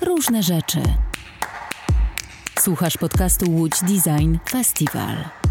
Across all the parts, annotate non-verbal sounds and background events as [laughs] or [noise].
Różne rzeczy. Słuchasz podcastu Łódź Design Festival.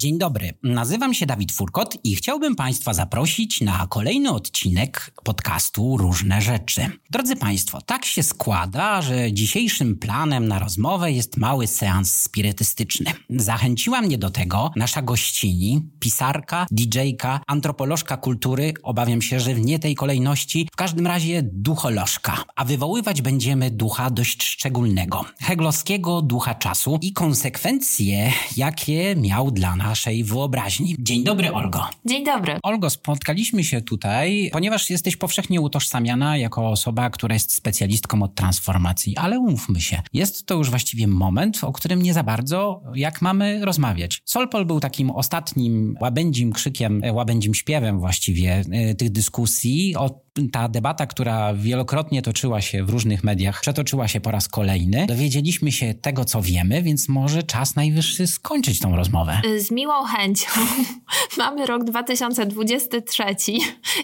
Dzień dobry, nazywam się Dawid Furkot i chciałbym Państwa zaprosić na kolejny odcinek podcastu Różne Rzeczy. Drodzy Państwo, tak się składa, że dzisiejszym planem na rozmowę jest mały seans spirytystyczny. Zachęciła mnie do tego nasza gościni, pisarka, DJ-ka, antropolożka kultury, obawiam się, że w nie tej kolejności, w każdym razie ducholożka, a wywoływać będziemy ducha dość szczególnego, heglowskiego ducha czasu i konsekwencje, jakie miał dla nas naszej wyobraźni. Dzień dobry, Olgo. Dzień dobry. Olgo, spotkaliśmy się tutaj, ponieważ jesteś powszechnie utożsamiana jako osoba, która jest specjalistką od transformacji, ale umówmy się, jest to już właściwie moment, o którym nie za bardzo jak mamy rozmawiać. Solpol był takim ostatnim łabędzim krzykiem, łabędzim śpiewem właściwie y, tych dyskusji o ta debata, która wielokrotnie toczyła się w różnych mediach, przetoczyła się po raz kolejny. Dowiedzieliśmy się tego, co wiemy, więc może czas najwyższy skończyć tą rozmowę. Z miłą chęcią. [laughs] Mamy rok 2023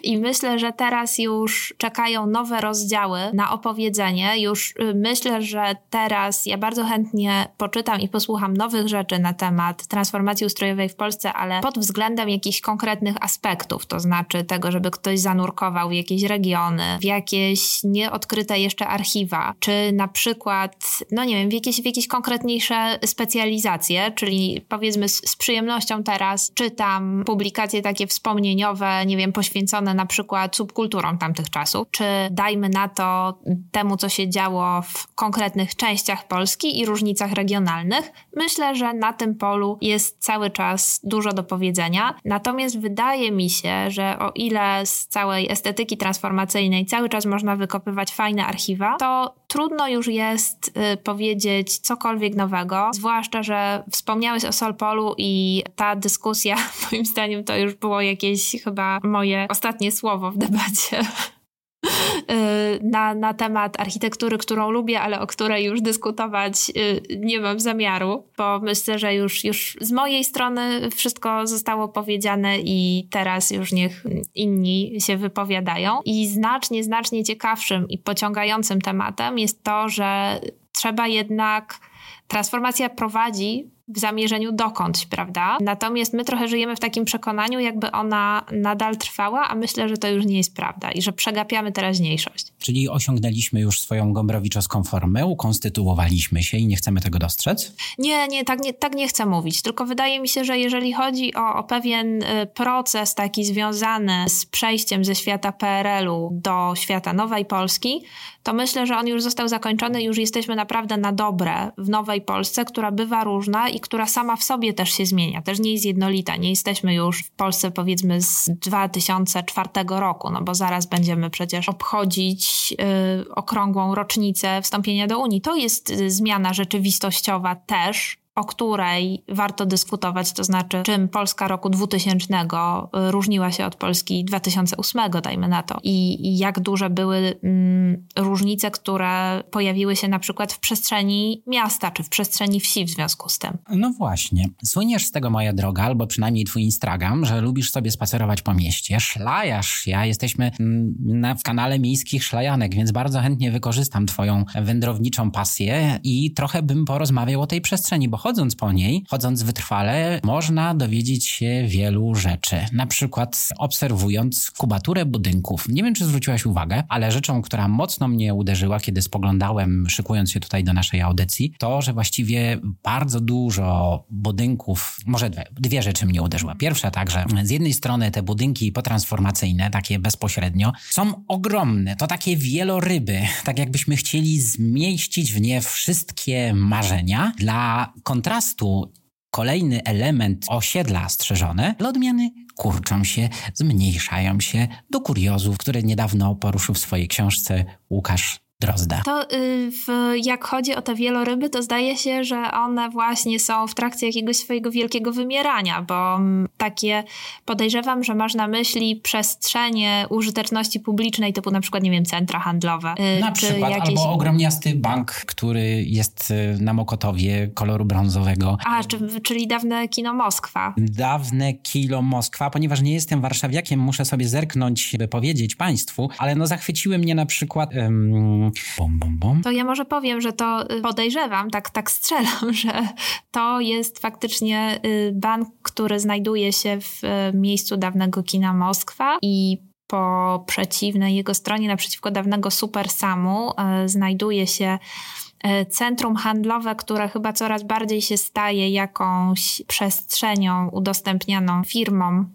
i myślę, że teraz już czekają nowe rozdziały na opowiedzenie. Już y, myślę, że teraz ja bardzo chętnie poczytam i posłucham nowych rzeczy na temat transformacji ustrojowej w Polsce, ale pod względem jakichś konkretnych aspektów, to znaczy tego, żeby ktoś zanurkował w jakieś regiony, w jakieś nieodkryte jeszcze archiwa, czy na przykład, no nie wiem, w jakieś, w jakieś konkretniejsze specjalizacje, czyli powiedzmy z, z przyjemnością teraz czytam publikacje takie wspomnieniowe, nie wiem, poświęcone na przykład subkulturom tamtych czasów, czy dajmy na to temu, co się działo w konkretnych częściach Polski i różnicach regionalnych. Myślę, że na tym polu jest cały czas dużo do powiedzenia. Natomiast wydaje mi się, że o ile z całej estetyki transformacyjnej cały czas można wykopywać fajne archiwa, to trudno już jest y, powiedzieć cokolwiek nowego, zwłaszcza, że wspomniałeś o Solpolu i ta dyskusja, [laughs] moim zdaniem, to już było jakieś chyba moje ostatnie słowo w debacie. [laughs] Y, na, na temat architektury, którą lubię, ale o której już dyskutować y, nie mam zamiaru, bo myślę, że już, już z mojej strony wszystko zostało powiedziane i teraz już niech inni się wypowiadają. I znacznie, znacznie ciekawszym i pociągającym tematem jest to, że trzeba jednak transformacja prowadzi w zamierzeniu dokądś, prawda? Natomiast my trochę żyjemy w takim przekonaniu, jakby ona nadal trwała, a myślę, że to już nie jest prawda i że przegapiamy teraźniejszość. Czyli osiągnęliśmy już swoją gombrowiczowską formę, ukonstytuowaliśmy się i nie chcemy tego dostrzec? Nie, nie, tak nie, tak nie chcę mówić. Tylko wydaje mi się, że jeżeli chodzi o, o pewien y, proces taki związany z przejściem ze świata PRL-u do świata Nowej Polski, to myślę, że on już został zakończony, już jesteśmy naprawdę na dobre w Nowej Polsce, która bywa różna i która sama w sobie też się zmienia, też nie jest jednolita. Nie jesteśmy już w Polsce powiedzmy z 2004 roku, no bo zaraz będziemy przecież obchodzić yy, okrągłą rocznicę wstąpienia do Unii. To jest y, zmiana rzeczywistościowa też, o której warto dyskutować, to znaczy czym Polska roku 2000 y, różniła się od Polski 2008, dajmy na to, i, i jak duże były mm, różnice, które pojawiły się na przykład w przestrzeni miasta czy w przestrzeni wsi w związku z tym. No właśnie. Słyniesz z tego, moja droga, albo przynajmniej twój Instagram, że lubisz sobie spacerować po mieście, szlajasz. Ja jesteśmy mm, na, w kanale miejskich szlajanek, więc bardzo chętnie wykorzystam twoją wędrowniczą pasję i trochę bym porozmawiał o tej przestrzeni, bo chodząc po niej, chodząc wytrwale, można dowiedzieć się wielu rzeczy. Na przykład obserwując kubaturę budynków. Nie wiem, czy zwróciłaś uwagę, ale rzeczą, która mocno mnie uderzyła, kiedy spoglądałem, szykując się tutaj do naszej audycji, to, że właściwie bardzo dużo budynków, może dwie, dwie rzeczy mnie uderzyła. Pierwsza tak, że z jednej strony te budynki potransformacyjne, takie bezpośrednio, są ogromne. To takie wieloryby, tak jakbyśmy chcieli zmieścić w nie wszystkie marzenia dla kontrastu kolejny element osiedla strzeżone, dla odmiany kurczą się, zmniejszają się do kuriozów, które niedawno poruszył w swojej książce Łukasz Drozda. To y, w, jak chodzi o te wieloryby, to zdaje się, że one właśnie są w trakcie jakiegoś swojego wielkiego wymierania, bo mm, takie podejrzewam, że masz na myśli przestrzenie użyteczności publicznej, typu na przykład, nie wiem, centra handlowe. Y, na przykład, jakieś... albo ogromniasty bank, który jest y, na Mokotowie koloru brązowego. A, czy, czyli dawne kino Moskwa. Dawne kino Moskwa, ponieważ nie jestem warszawiakiem, muszę sobie zerknąć, by powiedzieć Państwu, ale no zachwyciły mnie na przykład... Um, bom, bom, bom. To ja może powiem, że to y, podejrzewam, tak, tak strzelam, [laughs] że to jest faktycznie y, bank, który znajduje się w y, miejscu dawnego kina Moskwa i po przeciwnej jego stronie, naprzeciwko dawnego Super Samu, znajduje się centrum handlowe, które chyba coraz bardziej się staje jakąś przestrzenią udostępnianą firmom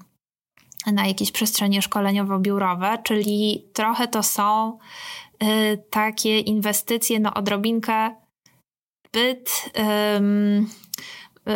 na jakieś przestrzenie szkoleniowo-biurowe, czyli trochę to są takie inwestycje, no odrobinkę zbyt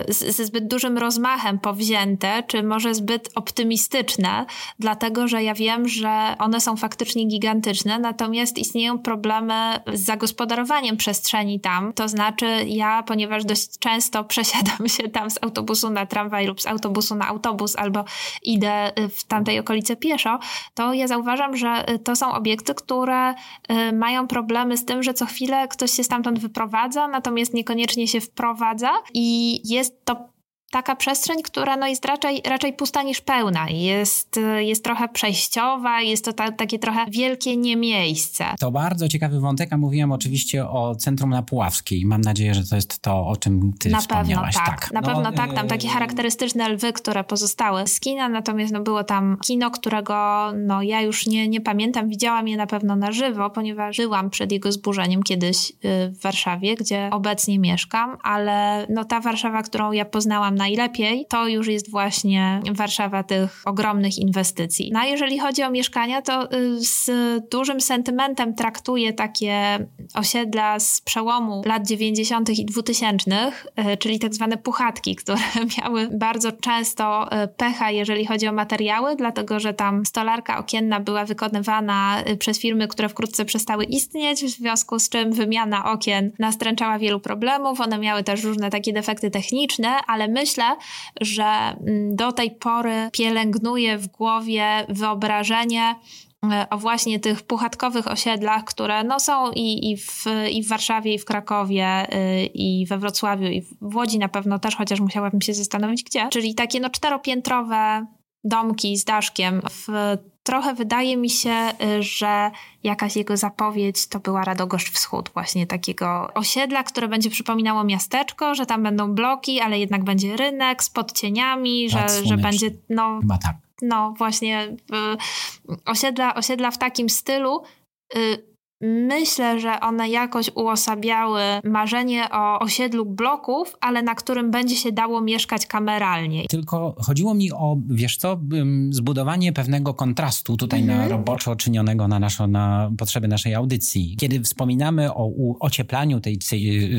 ze zbyt dużym rozmachem powzięte, czy może zbyt optymistyczne, dlatego że ja wiem, że one są faktycznie gigantyczne, natomiast istnieją problemy z zagospodarowaniem przestrzeni tam. To znaczy, ja, ponieważ dość często [laughs] przesiadam się tam z autobusu na tramwaj lub z autobusu na autobus, albo idę w tamtej okolicy pieszo, to ja zauważam, że to są obiekty, które y, mają problemy z tym, że co chwilę ktoś się stamtąd wyprowadza, natomiast niekoniecznie się wprowadza i jest to taka przestrzeń, która no jest raczej, raczej pusta niż pełna. Jest, jest trochę przejściowa, jest to ta, takie trochę wielkie niemiejsce. To bardzo ciekawy wątek, a mówiłem oczywiście o Centrum na Puławskiej. Mam nadzieję, że to jest to, o czym ty na wspomniałaś. Pewno tak. tak. Na no, pewno tak. Tam takie charakterystyczne lwy, które pozostały z kina, natomiast no, było tam kino, którego no, ja już nie, nie pamiętam. Widziałam je na pewno na żywo, ponieważ żyłam przed jego zburzeniem kiedyś y, w Warszawie, gdzie obecnie mieszkam, ale no, ta Warszawa, którą ja poznałam najlepiej, to już jest właśnie Warszawa tych ogromnych inwestycji. No a jeżeli chodzi o mieszkania, to y, z dużym sentymentem traktuję takie osiedla z przełomu lat 90. i 2000, y, czyli tak zwane puchatki, [laughs] które miały bardzo często y, pecha, jeżeli chodzi o materiały, dlatego że tam stolarka okienna była wykonywana przez firmy, które wkrótce przestały istnieć, w związku z czym wymiana okien nastręczała wielu problemów. One miały też różne takie defekty techniczne, ale my myślę, że mm, do tej pory pielęgnuję w głowie wyobrażenie e, o właśnie tych puchatkowych osiedlach, które no są i, i, w, i w Warszawie, i w Krakowie, y, i we Wrocławiu, i w Łodzi na pewno też, chociaż musiałabym się zastanowić gdzie. Czyli takie no czteropiętrowe domki z daszkiem w trochę wydaje mi się, y, że jakaś jego zapowiedź to była Radogoszcz Wschód, właśnie takiego osiedla, które będzie przypominało miasteczko, że tam będą bloki, ale jednak będzie rynek z podcieniami, że, że będzie no, Chyba tak. no właśnie y, osiedla, osiedla w takim stylu. Y, Myślę, że one jakoś uosabiały marzenie o osiedlu bloków, ale na którym będzie się dało mieszkać kameralnie. Tylko chodziło mi o, wiesz co, zbudowanie pewnego kontrastu tutaj mhm. na roboczo czynionego na, naszą, na potrzeby naszej audycji. Kiedy wspominamy o ocieplaniu tej,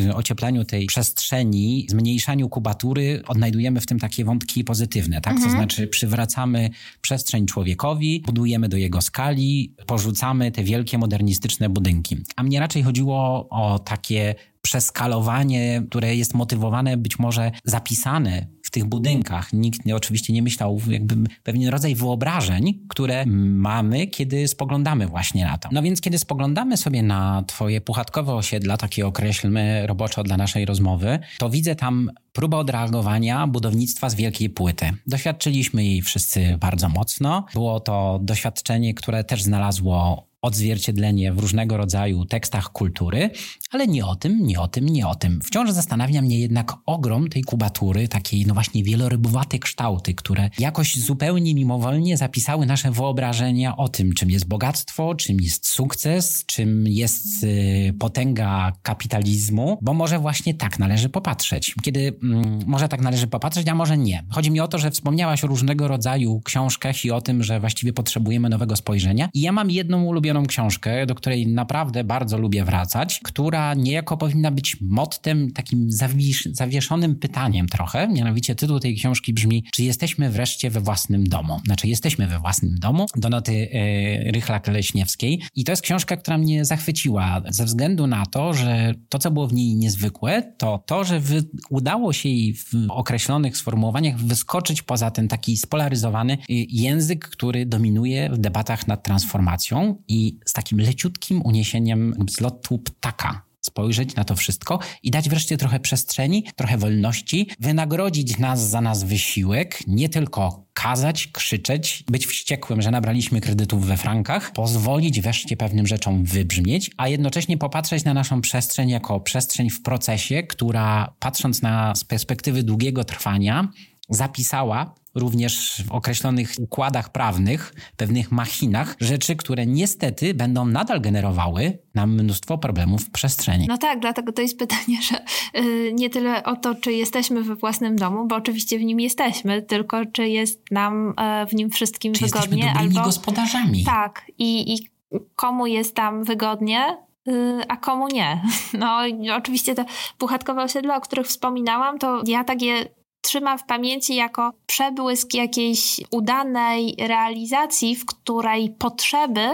y, ocieplaniu tej przestrzeni, zmniejszaniu kubatury, odnajdujemy w tym takie wątki pozytywne, tak? Mhm. To znaczy przywracamy przestrzeń człowiekowi, budujemy do jego skali, porzucamy te wielkie modernistyczne budynki. A mnie raczej chodziło o takie przeskalowanie, które jest motywowane, być może zapisane w tych budynkach. Nikt nie, oczywiście nie myślał, jakby pewien rodzaj wyobrażeń, które mamy, kiedy spoglądamy właśnie na to. No więc kiedy spoglądamy sobie na twoje puchatkowe osiedla, takie określmy roboczo dla naszej rozmowy, to widzę tam próbę odreagowania budownictwa z wielkiej płyty. Doświadczyliśmy jej wszyscy bardzo mocno. Było to doświadczenie, które też znalazło odzwierciedlenie w różnego rodzaju tekstach kultury, ale nie o tym, nie o tym, nie o tym. Wciąż zastanawia mnie jednak ogrom tej kubatury, takiej no właśnie wielorybowate kształty, które jakoś zupełnie mimowolnie zapisały nasze wyobrażenia o tym, czym jest bogactwo, czym jest sukces, czym jest y, potęga kapitalizmu, bo może właśnie tak należy popatrzeć. Kiedy mm, może tak należy popatrzeć, a może nie. Chodzi mi o to, że wspomniałaś o różnego rodzaju książkach i o tym, że właściwie potrzebujemy nowego spojrzenia i ja mam jedną ulubioną książkę, do której naprawdę bardzo lubię wracać, która niejako powinna być mottem, takim zawisz, zawieszonym pytaniem trochę. Mianowicie tytuł tej książki brzmi, czy jesteśmy wreszcie we własnym domu? Znaczy, jesteśmy we własnym domu, Donaty e, Rychlak-Leśniewskiej. I to jest książka, która mnie zachwyciła ze względu na to, że to, co było w niej niezwykłe, to to, że wy, udało się jej w określonych sformułowaniach wyskoczyć poza ten taki spolaryzowany y, język, który dominuje w debatach nad transformacją i z takim leciutkim uniesieniem z lotu ptaka. Spojrzeć na to wszystko i dać wreszcie trochę przestrzeni, trochę wolności, wynagrodzić nas za nas wysiłek, nie tylko kazać, krzyczeć, być wściekłym, że nabraliśmy kredytów we frankach, pozwolić wreszcie pewnym rzeczom wybrzmieć, a jednocześnie popatrzeć na naszą przestrzeń jako przestrzeń w procesie, która patrząc na z perspektywy długiego trwania, zapisała również w określonych układach prawnych, pewnych machinach, rzeczy, które niestety będą nadal generowały nam mnóstwo problemów w przestrzeni. No tak, dlatego to jest pytanie, że yy, nie tyle o to, czy jesteśmy we własnym domu, bo oczywiście w nim jesteśmy, tylko czy jest nam yy, w nim wszystkim czy wygodnie. Jesteśmy albo gospodarzami. Tak, i, i komu jest tam wygodnie, y, a komu nie. [laughs] No oczywiście te puchatkowe osiedla, o których wspominałam, to ja takie trzymam w pamięci jako przebłysk jakiejś udanej realizacji, w której potrzeby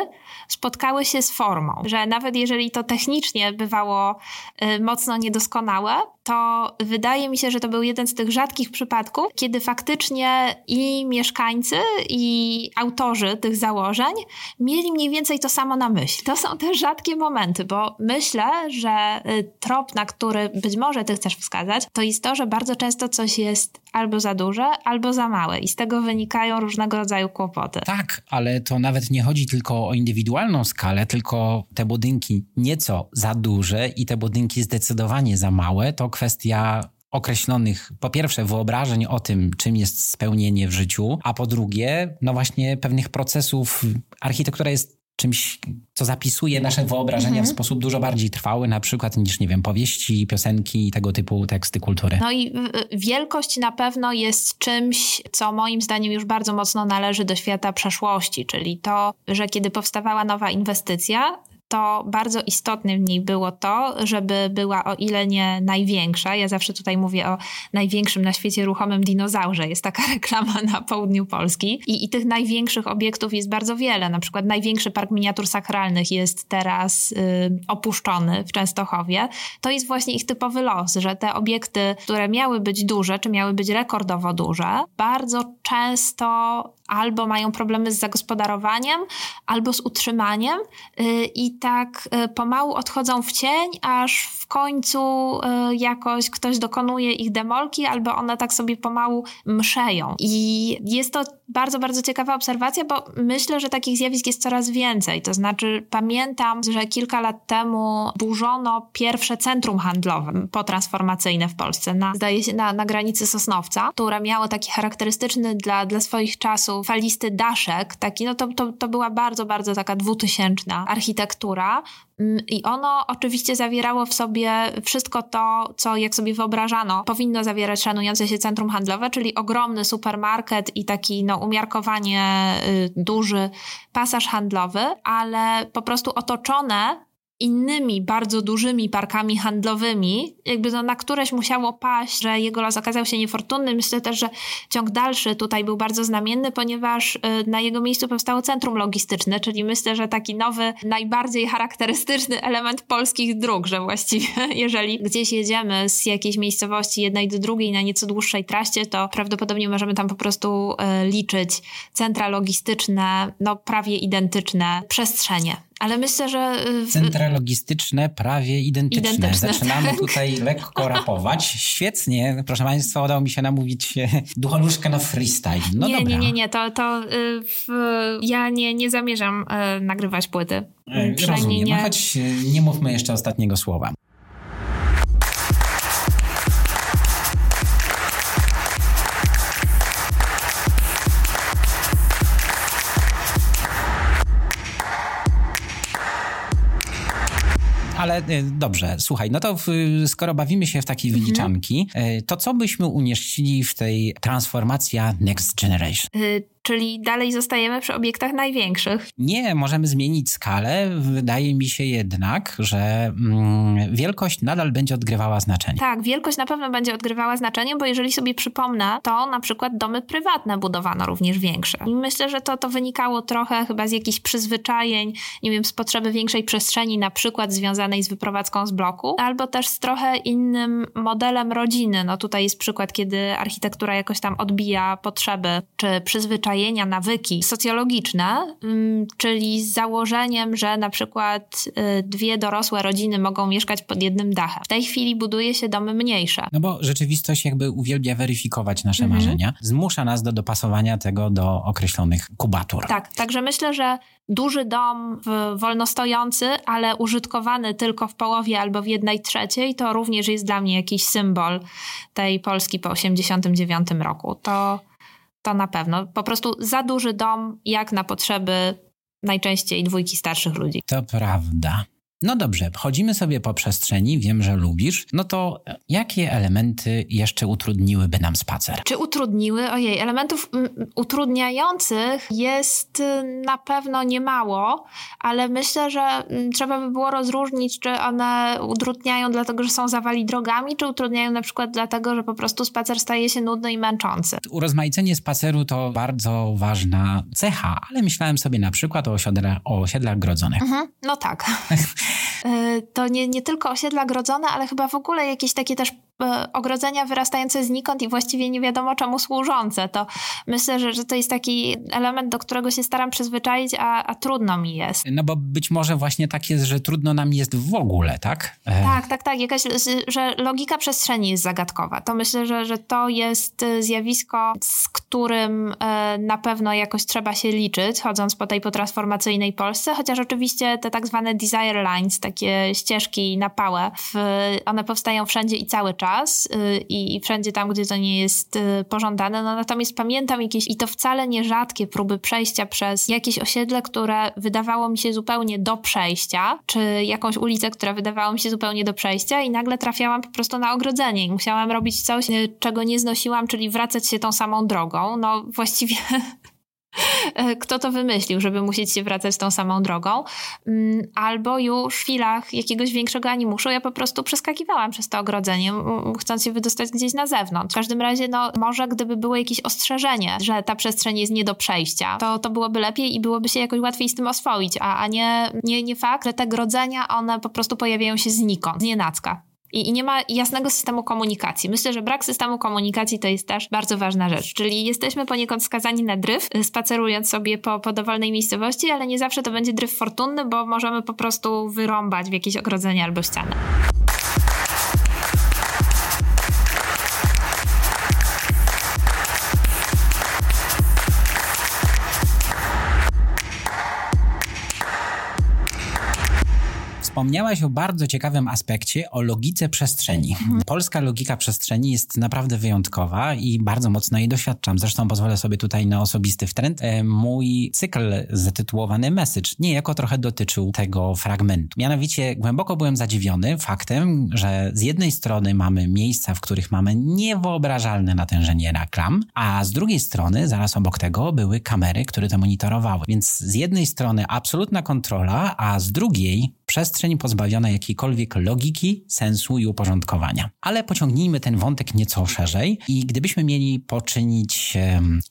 spotkały się z formą. Że nawet jeżeli to technicznie bywało y, mocno niedoskonałe, to wydaje mi się, że to był jeden z tych rzadkich przypadków, kiedy faktycznie i mieszkańcy, i autorzy tych założeń mieli mniej więcej to samo na myśli. To są te rzadkie momenty, bo myślę, że y, trop, na który być może ty chcesz wskazać, to jest to, że bardzo często coś jest albo za duże, albo za małe i z tego wynikają różnego rodzaju kłopoty. Tak, ale to nawet nie chodzi tylko o indywidualną skalę, tylko te budynki nieco za duże i te budynki zdecydowanie za małe, to kwestia określonych, po pierwsze, wyobrażeń o tym, czym jest spełnienie w życiu, a po drugie, no właśnie pewnych procesów. Architektura jest czymś, co zapisuje nasze wyobrażenia mhm. w sposób dużo bardziej trwały, na przykład niż, nie wiem, powieści, piosenki i tego typu teksty kultury. No i wielkość na pewno jest czymś, co moim zdaniem już bardzo mocno należy do świata przeszłości, czyli to, że kiedy powstawała nowa inwestycja, to bardzo istotne w niej było to, żeby była o ile nie największa. Ja zawsze tutaj mówię o największym na świecie ruchomym dinozaurze. Jest taka [laughs] reklama na południu Polski. I, i tych największych obiektów jest bardzo wiele. Na przykład największy park miniatur sakralnych jest teraz y, opuszczony w Częstochowie. To jest właśnie ich typowy los, że te obiekty, które miały być duże, czy miały być rekordowo duże, bardzo często albo mają problemy z zagospodarowaniem, albo z utrzymaniem y, i tak y, pomału odchodzą w cień, aż w końcu y, jakoś ktoś dokonuje ich demolki, albo one tak sobie pomału mszeją. I jest to bardzo, bardzo ciekawa obserwacja, bo myślę, że takich zjawisk jest coraz więcej. To znaczy, pamiętam, że kilka lat temu burzono pierwsze centrum handlowe potransformacyjne w Polsce, na, zdaje się, na, na granicy Sosnowca, które miało taki charakterystyczny dla, dla swoich czasów falisty daszek, taki, no to, to, to była bardzo, bardzo taka dwutysięczna architektura. Mm, I ono oczywiście zawierało w sobie wszystko to, co jak sobie wyobrażano, powinno zawierać szanujące się centrum handlowe, czyli ogromny supermarket i taki no, umiarkowanie y, duży pasaż handlowy, ale po prostu otoczone innymi bardzo dużymi parkami handlowymi, jakby no na któreś musiało paść, że jego los okazał się niefortunny. Myślę też, że ciąg dalszy tutaj był bardzo znamienny, ponieważ y, na jego miejscu powstało centrum logistyczne, czyli myślę, że taki nowy, najbardziej charakterystyczny element polskich dróg, że właściwie [laughs] jeżeli gdzieś jedziemy z jakiejś miejscowości jednej do drugiej na nieco dłuższej traście, to prawdopodobnie możemy tam po prostu y, liczyć centra logistyczne, no prawie identyczne przestrzenie. Ale myślę, że. Y, Centra logistyczne prawie identyczne. identyczne Zaczynamy tak. tutaj lekko rapować. Świetnie, proszę Państwa, udało mi się namówić ducholuszkę na freestyle. No nie, nie, nie, nie, to, to y, w, ja nie, nie zamierzam y, nagrywać płyty. E, rozumiem, nie... choć nie mówmy jeszcze ostatniego słowa. Ale e, dobrze, słuchaj, no to w, skoro bawimy się w takie mhm. wyliczanki, e, to co byśmy umieścili w tej transformacja Next Generation? Czyli dalej zostajemy przy obiektach największych. Nie, możemy zmienić skalę. Wydaje mi się jednak, że mm, wielkość nadal będzie odgrywała znaczenie. Tak, wielkość na pewno będzie odgrywała znaczenie, bo jeżeli sobie przypomnę, to na przykład domy prywatne budowano również większe. I myślę, że to, to wynikało trochę chyba z jakichś przyzwyczajeń, nie wiem, z potrzeby większej przestrzeni, na przykład związanej z wyprowadzką z bloku, albo też z trochę innym modelem rodziny. No tutaj jest przykład, kiedy architektura jakoś tam odbija potrzeby czy przyzwyczajenia, nawyki socjologiczne, mm, czyli z założeniem, że na przykład y, dwie dorosłe rodziny mogą mieszkać pod jednym dachem. W tej chwili buduje się domy mniejsze. No bo rzeczywistość jakby uwielbia weryfikować nasze mhm. marzenia, zmusza nas do dopasowania tego do określonych kubatur. Tak, także myślę, że duży dom wolnostojący, ale użytkowany tylko w połowie albo w jednej trzeciej, to również jest dla mnie jakiś symbol tej Polski po 89 roku. To, to na pewno. Po prostu za duży dom, jak na potrzeby najczęściej dwójki starszych ludzi. To prawda. No dobrze, chodzimy sobie po przestrzeni, wiem, że lubisz. No to jakie elementy jeszcze utrudniłyby nam spacer? Czy utrudniły? Ojej, elementów mm, utrudniających jest y, na pewno niemało, ale myślę, że mm, trzeba by było rozróżnić, czy one utrudniają dlatego, że są zawali drogami, czy utrudniają na przykład dlatego, że po prostu spacer staje się nudny i męczący. Urozmaicenie spaceru to bardzo ważna cecha, ale myślałem sobie na przykład o osiedlach, o osiedlach grodzonych. Mhm, no tak. [laughs] E, to nie, nie tylko osiedla grodzone, ale chyba w ogóle jakieś takie też e, ogrodzenia wyrastające znikąd i właściwie nie wiadomo czemu służące. To myślę, że, że to jest taki element, do którego się staram przyzwyczaić, a, a trudno mi jest. No bo być może właśnie tak jest, że trudno nam jest w ogóle, tak? E... Tak, tak, tak. Jakaś, że logika przestrzeni jest zagadkowa. To myślę, że, że to jest zjawisko, z którym na pewno jakoś trzeba się liczyć, chodząc po tej potransformacyjnej Polsce, chociaż oczywiście te tak zwane desire lines, takie ścieżki na pałę. One powstają wszędzie i cały czas y, i, i wszędzie tam, gdzie to nie jest y, pożądane. No natomiast pamiętam jakieś, i to wcale nie rzadkie próby przejścia przez jakieś osiedle, które wydawało mi się zupełnie do przejścia, czy jakąś ulicę, która wydawała mi się zupełnie do przejścia i nagle trafiałam po prostu na ogrodzenie i musiałam robić coś, y, czego nie znosiłam, czyli wracać się tą samą drogą. No właściwie [laughs] kto to wymyślił, żeby musieć się wracać tą samą drogą, mm, albo już w chwilach jakiegoś większego animuszu ja po prostu przeskakiwałam przez to ogrodzenie, chcąc się wydostać gdzieś na zewnątrz. W każdym razie, no może gdyby było jakieś ostrzeżenie, że ta przestrzeń jest nie do przejścia, to, to byłoby lepiej i byłoby się jakoś łatwiej z tym oswoić, a, a nie, nie, nie fakt, że te grodzenia, one po prostu pojawiają się znikąd, z nienacka i, i nie ma jasnego systemu komunikacji. Myślę, że brak systemu komunikacji to jest też bardzo ważna rzecz, czyli jesteśmy poniekąd skazani na dryf, y, spacerując sobie po, po dowolnej miejscowości, ale nie zawsze to będzie dryf fortunny, bo możemy po prostu wyrąbać w jakieś ogrodzenie albo ścianę. Wspomniałaś o bardzo ciekawym aspekcie, o logice przestrzeni. Mhm. Polska logika przestrzeni jest naprawdę wyjątkowa i bardzo mocno jej doświadczam. Zresztą pozwolę sobie tutaj na osobisty wtręt. E, mój cykl zatytułowany Message niejako trochę dotyczył tego fragmentu. Mianowicie głęboko byłem zadziwiony faktem, że z jednej strony mamy miejsca, w których mamy niewyobrażalne natężenie reklam, a z drugiej strony zaraz obok tego były kamery, które to monitorowały. Więc z jednej strony absolutna kontrola, a z drugiej przestrzeń pozbawiona jakiejkolwiek logiki, sensu i uporządkowania. Ale pociągnijmy ten wątek nieco szerzej i gdybyśmy mieli poczynić,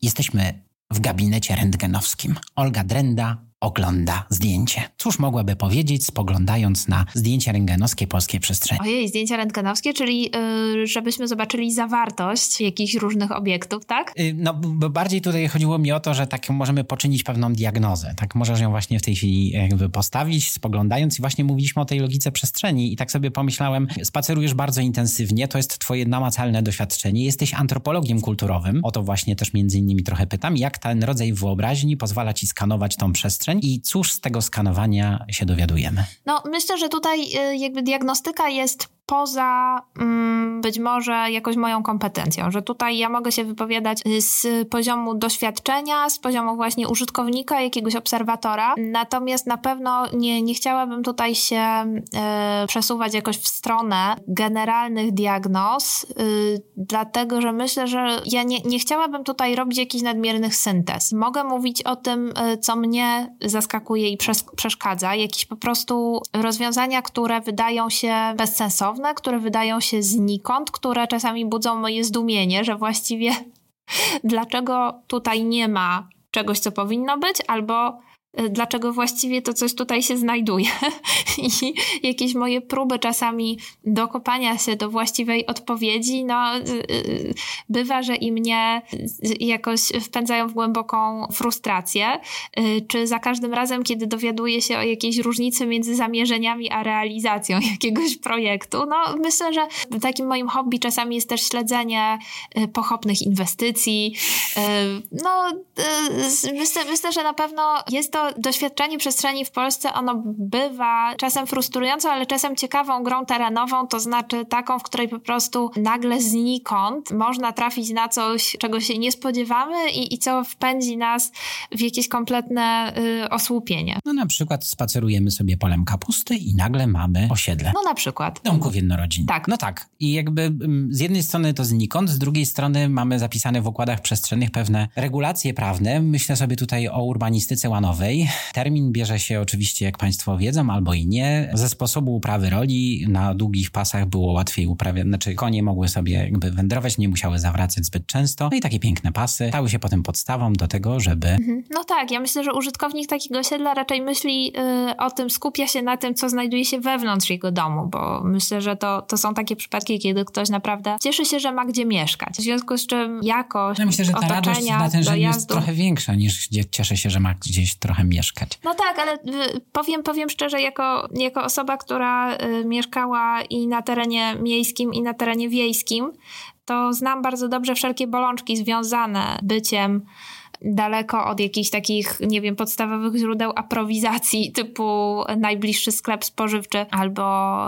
jesteśmy w gabinecie rentgenowskim. Olga Drenda ogląda zdjęcie. Cóż mogłaby powiedzieć, spoglądając na zdjęcia rentgenowskie polskiej przestrzeni? Ojej, zdjęcia rentgenowskie, czyli yy, żebyśmy zobaczyli zawartość jakichś różnych obiektów, tak? Yy, no, bo bardziej tutaj chodziło mi o to, że tak możemy poczynić pewną diagnozę. Tak możesz ją właśnie w tej chwili jakby postawić, spoglądając i właśnie mówiliśmy o tej logice przestrzeni i tak sobie pomyślałem, spacerujesz bardzo intensywnie, to jest twoje namacalne doświadczenie, jesteś antropologiem kulturowym, o to właśnie też między innymi trochę pytam, jak ten rodzaj wyobraźni pozwala ci skanować tą przestrzeń przestrzeń i cóż z tego skanowania się dowiadujemy? No, myślę, że tutaj y, jakby diagnostyka jest poza mm, być może jakoś moją kompetencją, że tutaj ja mogę się wypowiadać z poziomu doświadczenia, z poziomu właśnie użytkownika, jakiegoś obserwatora, natomiast na pewno nie, nie chciałabym tutaj się e, przesuwać jakoś w stronę generalnych diagnoz, y, dlatego że myślę, że ja nie, nie chciałabym tutaj robić jakichś nadmiernych syntez. Mogę mówić o tym, y, co mnie zaskakuje i przeszkadza, jakieś po prostu rozwiązania, które wydają się bezsensowne, które wydają się znikąd, które czasami budzą moje zdumienie, że właściwie [laughs] dlaczego tutaj nie ma czegoś, co powinno być, albo dlaczego właściwie to coś tutaj się znajduje. [laughs] I jakieś moje próby czasami dokopania się do właściwej odpowiedzi, no y, y, bywa, że i mnie jakoś wpędzają w głęboką frustrację. Czy za każdym razem, kiedy dowiaduję się o jakiejś różnicy między zamierzeniami a realizacją [laughs] jakiegoś projektu, no myślę, że takim moim hobby czasami jest też śledzenie pochopnych inwestycji. No myślę, myślę że na pewno jest to doświadczenie przestrzeni w Polsce, ono bywa czasem frustrującą, ale czasem ciekawą grą terenową, to znaczy taką, w której po prostu nagle znikąd można trafić na coś, czego się nie spodziewamy i, i co wpędzi nas w jakieś kompletne y, osłupienie. No na przykład spacerujemy sobie polem kapusty i nagle mamy osiedle. No na przykład. Domków jednorodzinnych. Tak. No tak. I jakby mm, z jednej strony to znikąd, z drugiej strony mamy zapisane w układach przestrzennych pewne regulacje prawne. Myślę sobie tutaj o urbanistyce łanowej, Termin bierze się oczywiście, jak Państwo wiedzą, albo i nie, ze sposobu uprawy roli. Na długich pasach było łatwiej uprawiać, znaczy konie mogły sobie jakby wędrować, nie musiały zawracać zbyt często. No i takie piękne pasy stały się potem podstawą do tego, żeby... Mhm. No tak, ja myślę, że użytkownik takiego osiedla raczej myśli yy, o tym, skupia się na tym, co znajduje się wewnątrz jego domu, bo myślę, że to, to są takie przypadki, kiedy ktoś naprawdę cieszy się, że ma gdzie mieszkać. W związku z czym jakość no myślę, że ta radość na ten jest trochę większa niż cieszy się, że ma gdzieś trochę trochę mieszkać. No tak, ale y, powiem, powiem szczerze, jako, jako osoba, która y, mieszkała i na terenie miejskim, i na terenie wiejskim, to znam bardzo dobrze wszelkie bolączki związane byciem daleko od jakichś takich, nie wiem, podstawowych źródeł aprowizacji, typu najbliższy sklep spożywczy, albo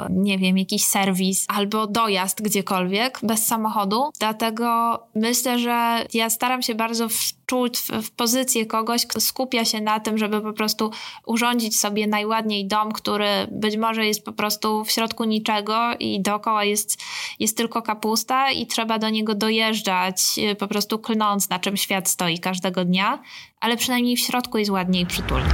nie wiem, jakiś serwis, albo dojazd gdziekolwiek bez samochodu. Dlatego myślę, że ja staram się bardzo wczuć w, w pozycję kogoś, kto skupia się na tym, żeby po prostu urządzić sobie najładniej dom, który być może jest po prostu w środku niczego i dookoła jest, jest tylko kapusta i trzeba do niego dojeżdżać, po prostu klnąc, na czym świat stoi każdego dnia, ale przynajmniej w środku jest ładnie i przytulnie.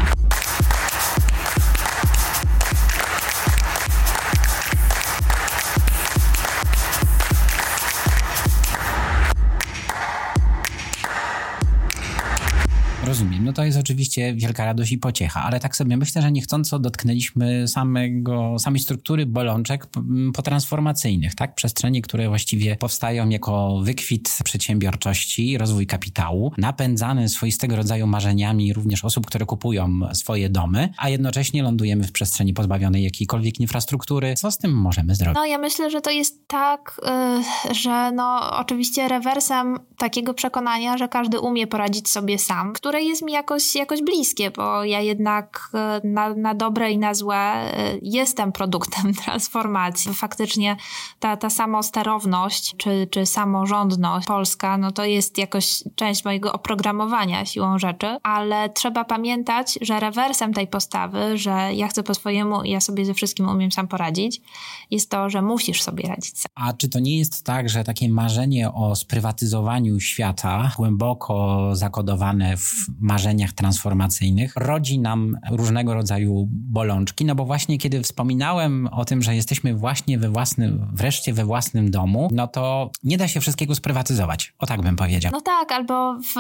Rozumiem. No to jest oczywiście wielka radość i pociecha, ale tak sobie myślę, że niechcąco dotknęliśmy samego, samej struktury bolączek potransformacyjnych, tak? Przestrzeni, które właściwie powstają jako wykwit przedsiębiorczości, rozwój kapitału, napędzany swoistego rodzaju marzeniami również osób, które kupują swoje domy, a jednocześnie lądujemy w przestrzeni pozbawionej jakiejkolwiek infrastruktury. Co z tym możemy zrobić? No ja myślę, że to jest tak, yy, że no oczywiście rewersem takiego przekonania, że każdy umie poradzić sobie sam, które jest mi jakoś, jakoś bliskie, bo ja jednak e, na, na dobre i na złe e, jestem produktem [laughs] transformacji. Faktycznie ta, ta samosterowność czy, czy samorządność polska, no to jest jakoś część mojego oprogramowania siłą rzeczy, ale trzeba pamiętać, że rewersem tej postawy, że ja chcę po swojemu i ja sobie ze wszystkim umiem sam poradzić, jest to, że musisz sobie radzić sam. A czy to nie jest tak, że takie marzenie o sprywatyzowaniu świata, głęboko zakodowane w marzeniach transformacyjnych rodzi nam różnego rodzaju bolączki, no bo właśnie kiedy wspominałem o tym, że jesteśmy właśnie we własnym, wreszcie we własnym domu, no to nie da się wszystkiego sprywatyzować. O tak bym powiedział. No tak, albo w,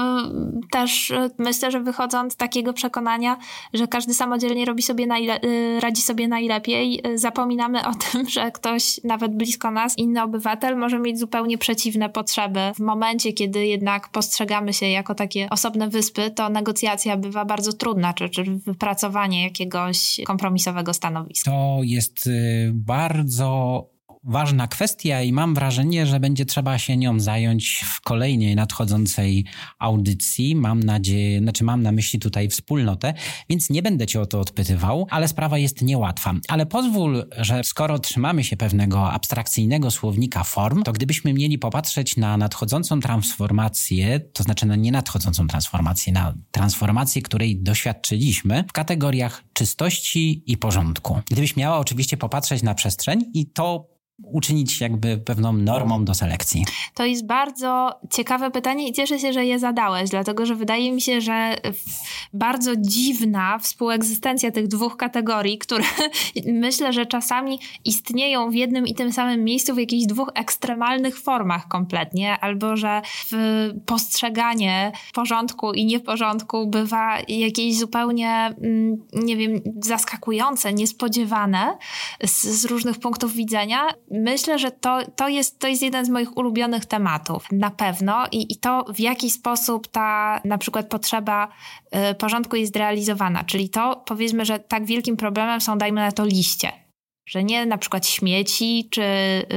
też y, myślę, że wychodząc z takiego przekonania, że każdy samodzielnie robi sobie najle- y, radzi sobie najlepiej, y, zapominamy o tym, że ktoś nawet blisko nas, inny obywatel może mieć zupełnie przeciwne potrzeby. W momencie, kiedy jednak postrzegamy się jako takie osobne wyspy, to negocjacja bywa bardzo trudna, czy, czy wypracowanie jakiegoś kompromisowego stanowiska. To jest y, bardzo ważna kwestia i mam wrażenie, że będzie trzeba się nią zająć w kolejnej nadchodzącej audycji. Mam nadzieję, znaczy mam na myśli tutaj wspólnotę, więc nie będę cię o to odpytywał, ale sprawa jest niełatwa. Ale pozwól, że skoro trzymamy się pewnego abstrakcyjnego słownika form, to gdybyśmy mieli popatrzeć na nadchodzącą transformację, to znaczy na nienadchodzącą transformację, na transformację, której doświadczyliśmy w kategoriach czystości i porządku. Gdybyś miała oczywiście popatrzeć na przestrzeń i to uczynić jakby pewną normą do selekcji? To jest bardzo ciekawe pytanie i cieszę się, że je zadałeś, dlatego że wydaje mi się, że bardzo dziwna współegzystencja tych dwóch kategorii, które [laughs] myślę, że czasami istnieją w jednym i tym samym miejscu w jakichś dwóch ekstremalnych formach kompletnie, albo że postrzeganie porządku i nieporządku bywa jakieś zupełnie, mm, nie wiem, zaskakujące, niespodziewane z, z różnych punktów widzenia myślę, że to, to, jest, to jest jeden z moich ulubionych tematów, na pewno. I, i to, w jaki sposób ta na przykład potrzeba y, porządku jest realizowana. Czyli to, powiedzmy, że tak wielkim problemem są, dajmy na to, liście że nie na przykład śmieci, czy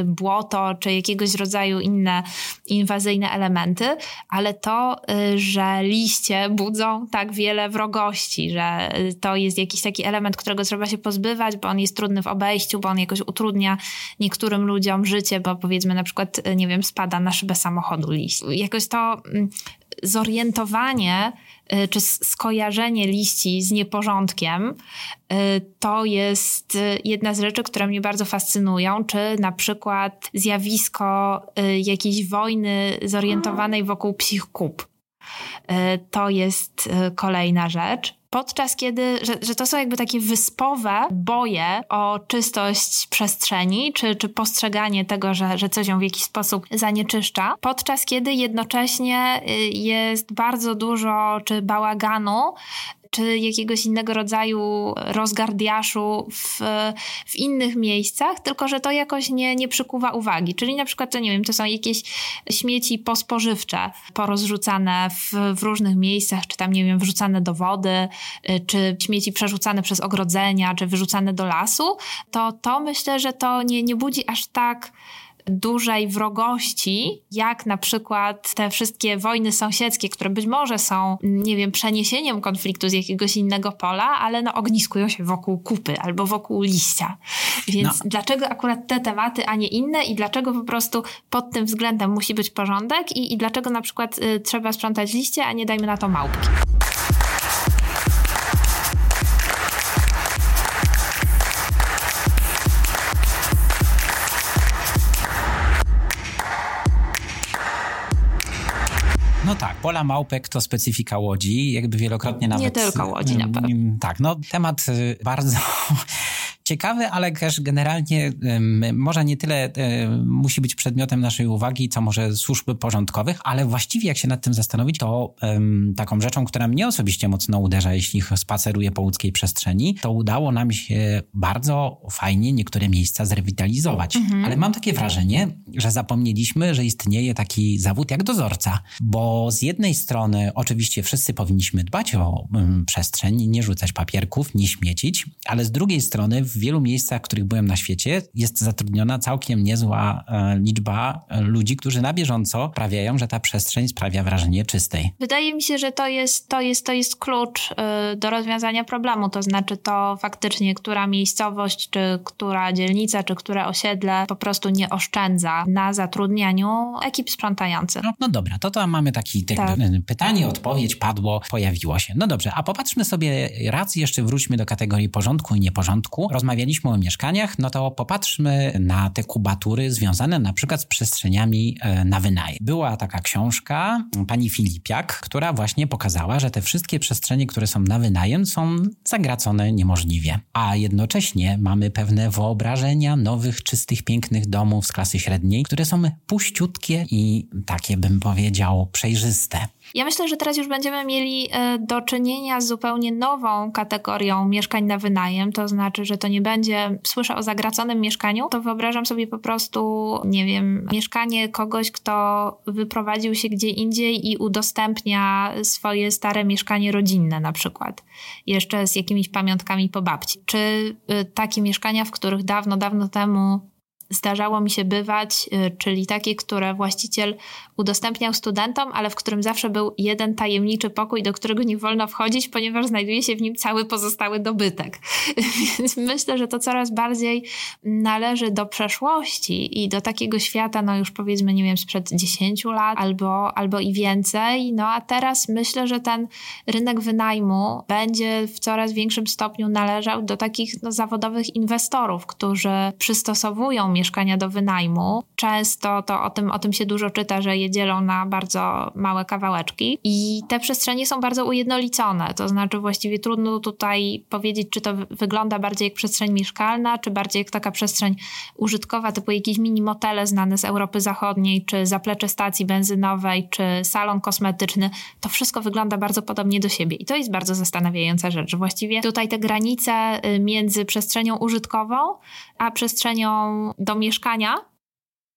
błoto, czy jakiegoś rodzaju inne inwazyjne elementy, ale to, y, że liście budzą tak wiele wrogości, że to jest jakiś taki element, którego trzeba się pozbywać, bo on jest trudny w obejściu, bo on jakoś utrudnia niektórym ludziom życie, bo powiedzmy na przykład, nie wiem, spada na szybę samochodu liść. Jakoś to mm, zorientowanie y, czy skojarzenie liści z nieporządkiem y, to jest y, jedna z rzeczy, które mnie bardzo fascynują, czy na przykład zjawisko jakiejś wojny zorientowanej wokół psich kup. To jest kolejna rzecz. Podczas kiedy, że, że to są jakby takie wyspowe boje o czystość przestrzeni, czy, czy postrzeganie tego, że, że coś ją w jakiś sposób zanieczyszcza, podczas kiedy jednocześnie y, jest bardzo dużo czy bałaganu, czy jakiegoś innego rodzaju rozgardiaszu w, w innych miejscach, tylko że to jakoś nie, nie przykuwa uwagi. Czyli na przykład, to nie wiem, to są jakieś śmieci pospożywcze, porozrzucane w, w różnych miejscach, czy tam, nie wiem, wrzucane do wody, y, czy śmieci przerzucane przez ogrodzenia, czy wyrzucane do lasu, to to myślę, że to nie, nie budzi aż tak dużej wrogości, jak na przykład te wszystkie wojny sąsiedzkie, które być może są, nie wiem, przeniesieniem konfliktu z jakiegoś innego pola, ale no ogniskują się wokół kupy albo wokół liścia. Więc no. dlaczego akurat te tematy, a nie inne i dlaczego po prostu pod tym względem musi być porządek i, i dlaczego na przykład y, trzeba sprzątać liście, a nie dajmy na to małpki. Pola małpek to specyfika Łodzi, jakby wielokrotnie nawet... Nie tylko Łodzi na pewno. Tak, no temat y, bardzo [laughs] ciekawy, ale też generalnie może nie tyle musi być przedmiotem naszej uwagi, co może służb porządkowych, ale właściwie jak się nad tym zastanowić, to taką rzeczą, która mnie osobiście mocno uderza, jeśli spaceruję po łódzkiej przestrzeni, to udało nam się bardzo fajnie niektóre miejsca zrewitalizować. Mhm. Ale mam takie wrażenie, że zapomnieliśmy, że istnieje taki zawód jak dozorca, bo z jednej strony oczywiście wszyscy powinniśmy dbać o przestrzeń, nie rzucać papierków, nie śmiecić, ale z drugiej strony w wielu miejscach, w których byłem na świecie, jest zatrudniona całkiem niezła e, liczba e, ludzi, którzy na bieżąco sprawiają, że ta przestrzeń sprawia wrażenie czystej. Wydaje mi się, że to jest, to jest, to jest klucz y, do rozwiązania problemu. To znaczy to faktycznie, która miejscowość, czy która dzielnica, czy które osiedle po prostu nie oszczędza na zatrudnianiu ekip sprzątających. No, no dobra, to to mamy taki tak. pytanie, odpowiedź padło, pojawiło się. No dobrze, a popatrzmy sobie raz jeszcze wróćmy do kategorii porządku i nieporządku rozmawialiśmy o mieszkaniach, no to popatrzmy na te kubatury związane na przykład z przestrzeniami e, na wynajem. Była taka książka pani Filipiak, która właśnie pokazała, że te wszystkie przestrzenie, które są na wynajem są zagracone niemożliwie. A jednocześnie mamy pewne wyobrażenia nowych, czystych, pięknych domów z klasy średniej, które są puściutkie i takie bym powiedział przejrzyste. Ja myślę, że teraz już będziemy mieli e, do czynienia z zupełnie nową kategorią mieszkań na wynajem, to znaczy, że to nie będzie, słyszę o zagraconym mieszkaniu, to wyobrażam sobie po prostu, nie wiem, mieszkanie kogoś, kto wyprowadził się gdzie indziej i udostępnia swoje stare mieszkanie rodzinne na przykład, jeszcze z jakimiś pamiątkami po babci. Czy e, takie mieszkania, w których dawno, dawno temu zdarzało mi się bywać, y, czyli takie, które właściciel udostępniał studentom, ale w którym zawsze był jeden tajemniczy pokój, do którego nie wolno wchodzić, ponieważ znajduje się w nim cały pozostały dobytek. [laughs] Więc myślę, że to coraz bardziej należy do przeszłości i do takiego świata, no już powiedzmy, nie wiem, sprzed 10 lat albo, albo i więcej. No a teraz myślę, że ten rynek wynajmu będzie w coraz większym stopniu należał do takich no, zawodowych inwestorów, którzy przystosowują mieszkania do wynajmu. Często to o tym, o tym się dużo czyta, że je dzielą na bardzo małe kawałeczki i te przestrzenie są bardzo ujednolicone. To znaczy właściwie trudno tutaj powiedzieć, czy to wygląda bardziej jak przestrzeń mieszkalna, czy bardziej jak taka przestrzeń użytkowa, typu jakieś mini motele znane z Europy Zachodniej, czy zaplecze stacji benzynowej, czy salon kosmetyczny. To wszystko wygląda bardzo podobnie do siebie i to jest bardzo zastanawiająca rzecz, właściwie tutaj te granice y, między przestrzenią użytkową a przestrzenią do mieszkania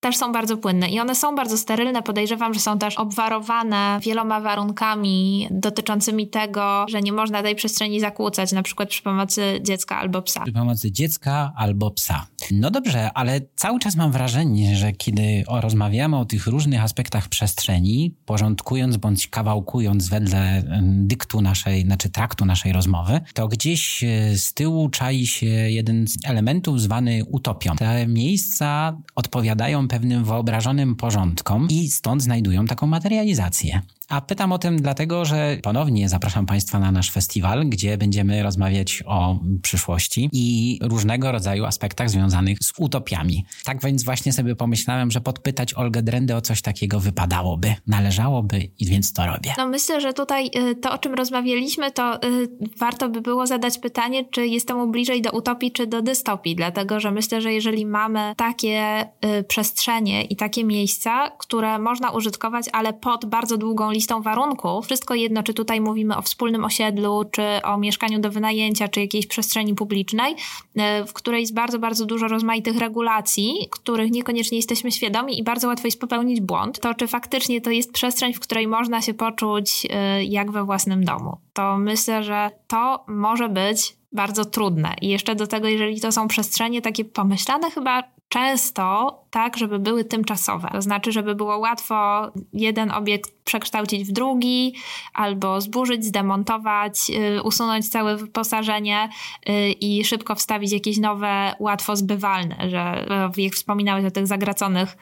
też są bardzo płynne i one są bardzo sterylne. Podejrzewam, że są też obwarowane wieloma warunkami dotyczącymi tego, że nie można tej przestrzeni zakłócać, na przykład przy pomocy dziecka albo psa. Przy pomocy dziecka albo psa. No dobrze, ale cały czas mam wrażenie, że kiedy rozmawiamy o tych różnych aspektach przestrzeni, porządkując bądź kawałkując wedle dyktu naszej, znaczy traktu naszej rozmowy, to gdzieś e, z tyłu czai się jeden z elementów zwany utopią. Te miejsca odpowiadają pewnym wyobrażonym porządkom i stąd znajdują taką materializację. A pytam o tym dlatego, że ponownie zapraszam Państwa na nasz festiwal, gdzie będziemy rozmawiać o przyszłości i różnego rodzaju aspektach związanych z utopiami. Tak więc właśnie sobie pomyślałem, że podpytać Olgę Drendę o coś takiego wypadałoby, należałoby i więc to robię. No myślę, że tutaj y, to, o czym rozmawialiśmy, to y, warto by było zadać pytanie, czy jestem bliżej do utopii, czy do dystopii, dlatego że myślę, że jeżeli mamy takie y, przestrzenie i takie miejsca, które można użytkować, ale pod bardzo długą listą warunków, wszystko jedno, czy tutaj mówimy o wspólnym osiedlu, czy o mieszkaniu do wynajęcia, czy jakiejś przestrzeni publicznej, e, w której jest bardzo, bardzo dużo rozmaitych regulacji, których niekoniecznie jesteśmy świadomi i bardzo łatwo jest popełnić błąd, to czy faktycznie to jest przestrzeń, w której można się poczuć e, jak we własnym domu. To myślę, że to może być bardzo trudne. I jeszcze do tego, jeżeli to są przestrzenie takie pomyślane chyba często tak, żeby były tymczasowe. To znaczy, żeby było łatwo jeden obiekt przekształcić w drugi, albo zburzyć, zdemontować, yy, usunąć całe wyposażenie yy, i szybko wstawić jakieś nowe, łatwo zbywalne, że yy, jak wspominałeś o tych zagraconych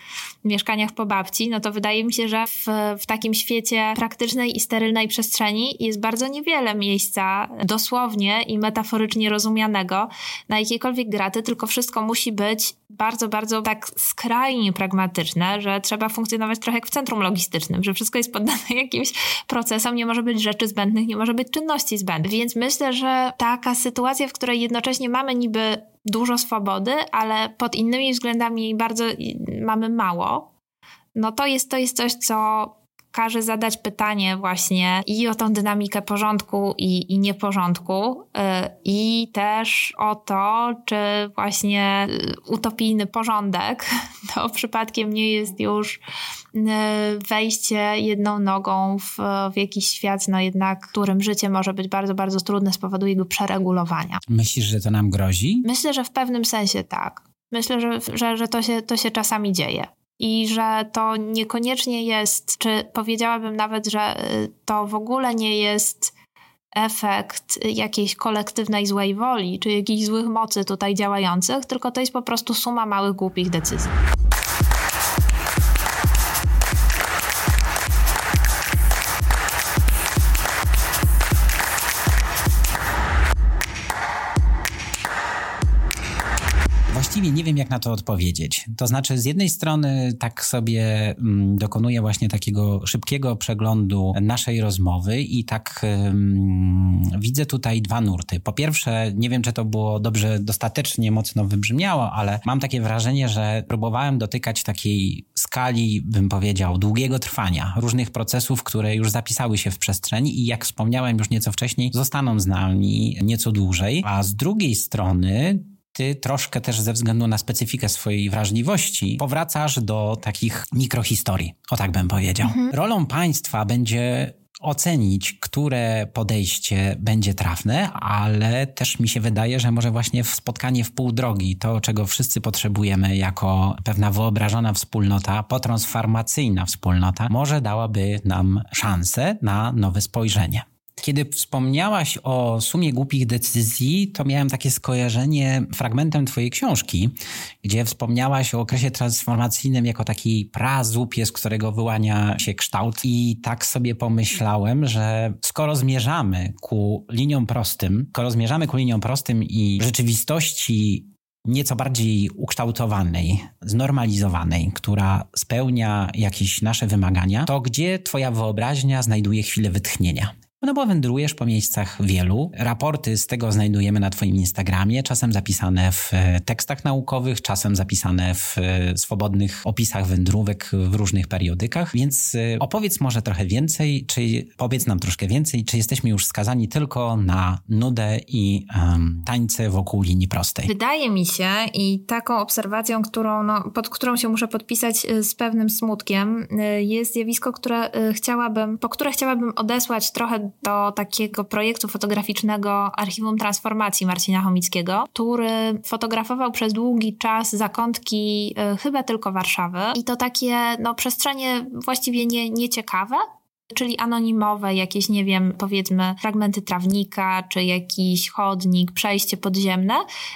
mieszkaniach po babci, no to wydaje mi się, że w, w takim świecie praktycznej i sterylnej przestrzeni jest bardzo niewiele miejsca dosłownie i metaforycznie rozumianego na jakiekolwiek graty, tylko wszystko musi być bardzo, bardzo tak skrajnie pragmatyczne, że trzeba funkcjonować trochę jak w centrum logistycznym, że wszystko jest poddane [laughs] jakimś procesom, nie może być rzeczy zbędnych, nie może być czynności zbędnych. Więc myślę, że taka sytuacja, w której jednocześnie mamy niby dużo swobody, ale pod innymi względami bardzo mamy mało, no to jest, to jest coś, co każe zadać pytanie właśnie i o tą dynamikę porządku i, i nieporządku, yy, i też o to, czy właśnie y, utopijny porządek [laughs] to przypadkiem nie jest już y, wejście jedną nogą w, w jakiś świat, no jednak, którym życie może być bardzo, bardzo trudne z powodu jego przeregulowania. Myślisz, że to nam grozi? Myślę, że w pewnym sensie tak. Myślę, że, że, że to, się, to się czasami dzieje i że to niekoniecznie jest, czy powiedziałabym nawet, że y, to w ogóle nie jest efekt jakiejś kolektywnej złej woli, czy jakichś złych mocy tutaj działających, tylko to jest po prostu suma małych głupich decyzji. Właściwie nie wiem, jak na to odpowiedzieć. To znaczy, z jednej strony tak sobie mm, dokonuję właśnie takiego szybkiego przeglądu naszej rozmowy i tak mm, widzę tutaj dwa nurty. Po pierwsze, nie wiem, czy to było dobrze, dostatecznie mocno wybrzmiało, ale mam takie wrażenie, że próbowałem dotykać takiej skali, bym powiedział, długiego trwania, różnych procesów, które już zapisały się w przestrzeni i jak wspomniałem już nieco wcześniej, zostaną z nami nieco dłużej. A z drugiej strony ty troszkę też ze względu na specyfikę swojej wrażliwości powracasz do takich mikrohistorii, o tak bym powiedział. Mhm. Rolą państwa będzie ocenić, które podejście będzie trafne, ale też mi się wydaje, że może właśnie spotkanie w pół drogi, to czego wszyscy potrzebujemy jako pewna wyobrażona wspólnota, potransformacyjna wspólnota, może dałaby nam szansę na nowe spojrzenie. Kiedy wspomniałaś o sumie głupich decyzji, to miałem takie skojarzenie fragmentem Twojej książki, gdzie wspomniałaś o okresie transformacyjnym jako taki prazupie, z którego wyłania się kształt. I tak sobie pomyślałem, że skoro zmierzamy ku liniom prostym, skoro zmierzamy ku liniom prostym i rzeczywistości nieco bardziej ukształtowanej, znormalizowanej, która spełnia jakieś nasze wymagania, to gdzie Twoja wyobraźnia znajduje chwilę wytchnienia? No bo wędrujesz po miejscach wielu. Raporty z tego znajdujemy na Twoim Instagramie, czasem zapisane w e, tekstach naukowych, czasem zapisane w e, swobodnych opisach wędrówek w różnych periodykach. Więc e, opowiedz może trochę więcej, czy powiedz nam troszkę więcej, czy jesteśmy już skazani tylko na nudę i um, tańce wokół linii prostej. Wydaje mi się i taką obserwacją, którą, no, pod którą się muszę podpisać z pewnym smutkiem, jest zjawisko, które chciałabym, po które chciałabym odesłać trochę do takiego projektu fotograficznego Archiwum Transformacji Marcina Chomickiego, który fotografował przez długi czas zakątki y, chyba tylko Warszawy i to takie no, przestrzenie właściwie nie, nieciekawe, czyli anonimowe, jakieś, nie wiem, powiedzmy, fragmenty trawnika, czy jakiś chodnik, przejście podziemne.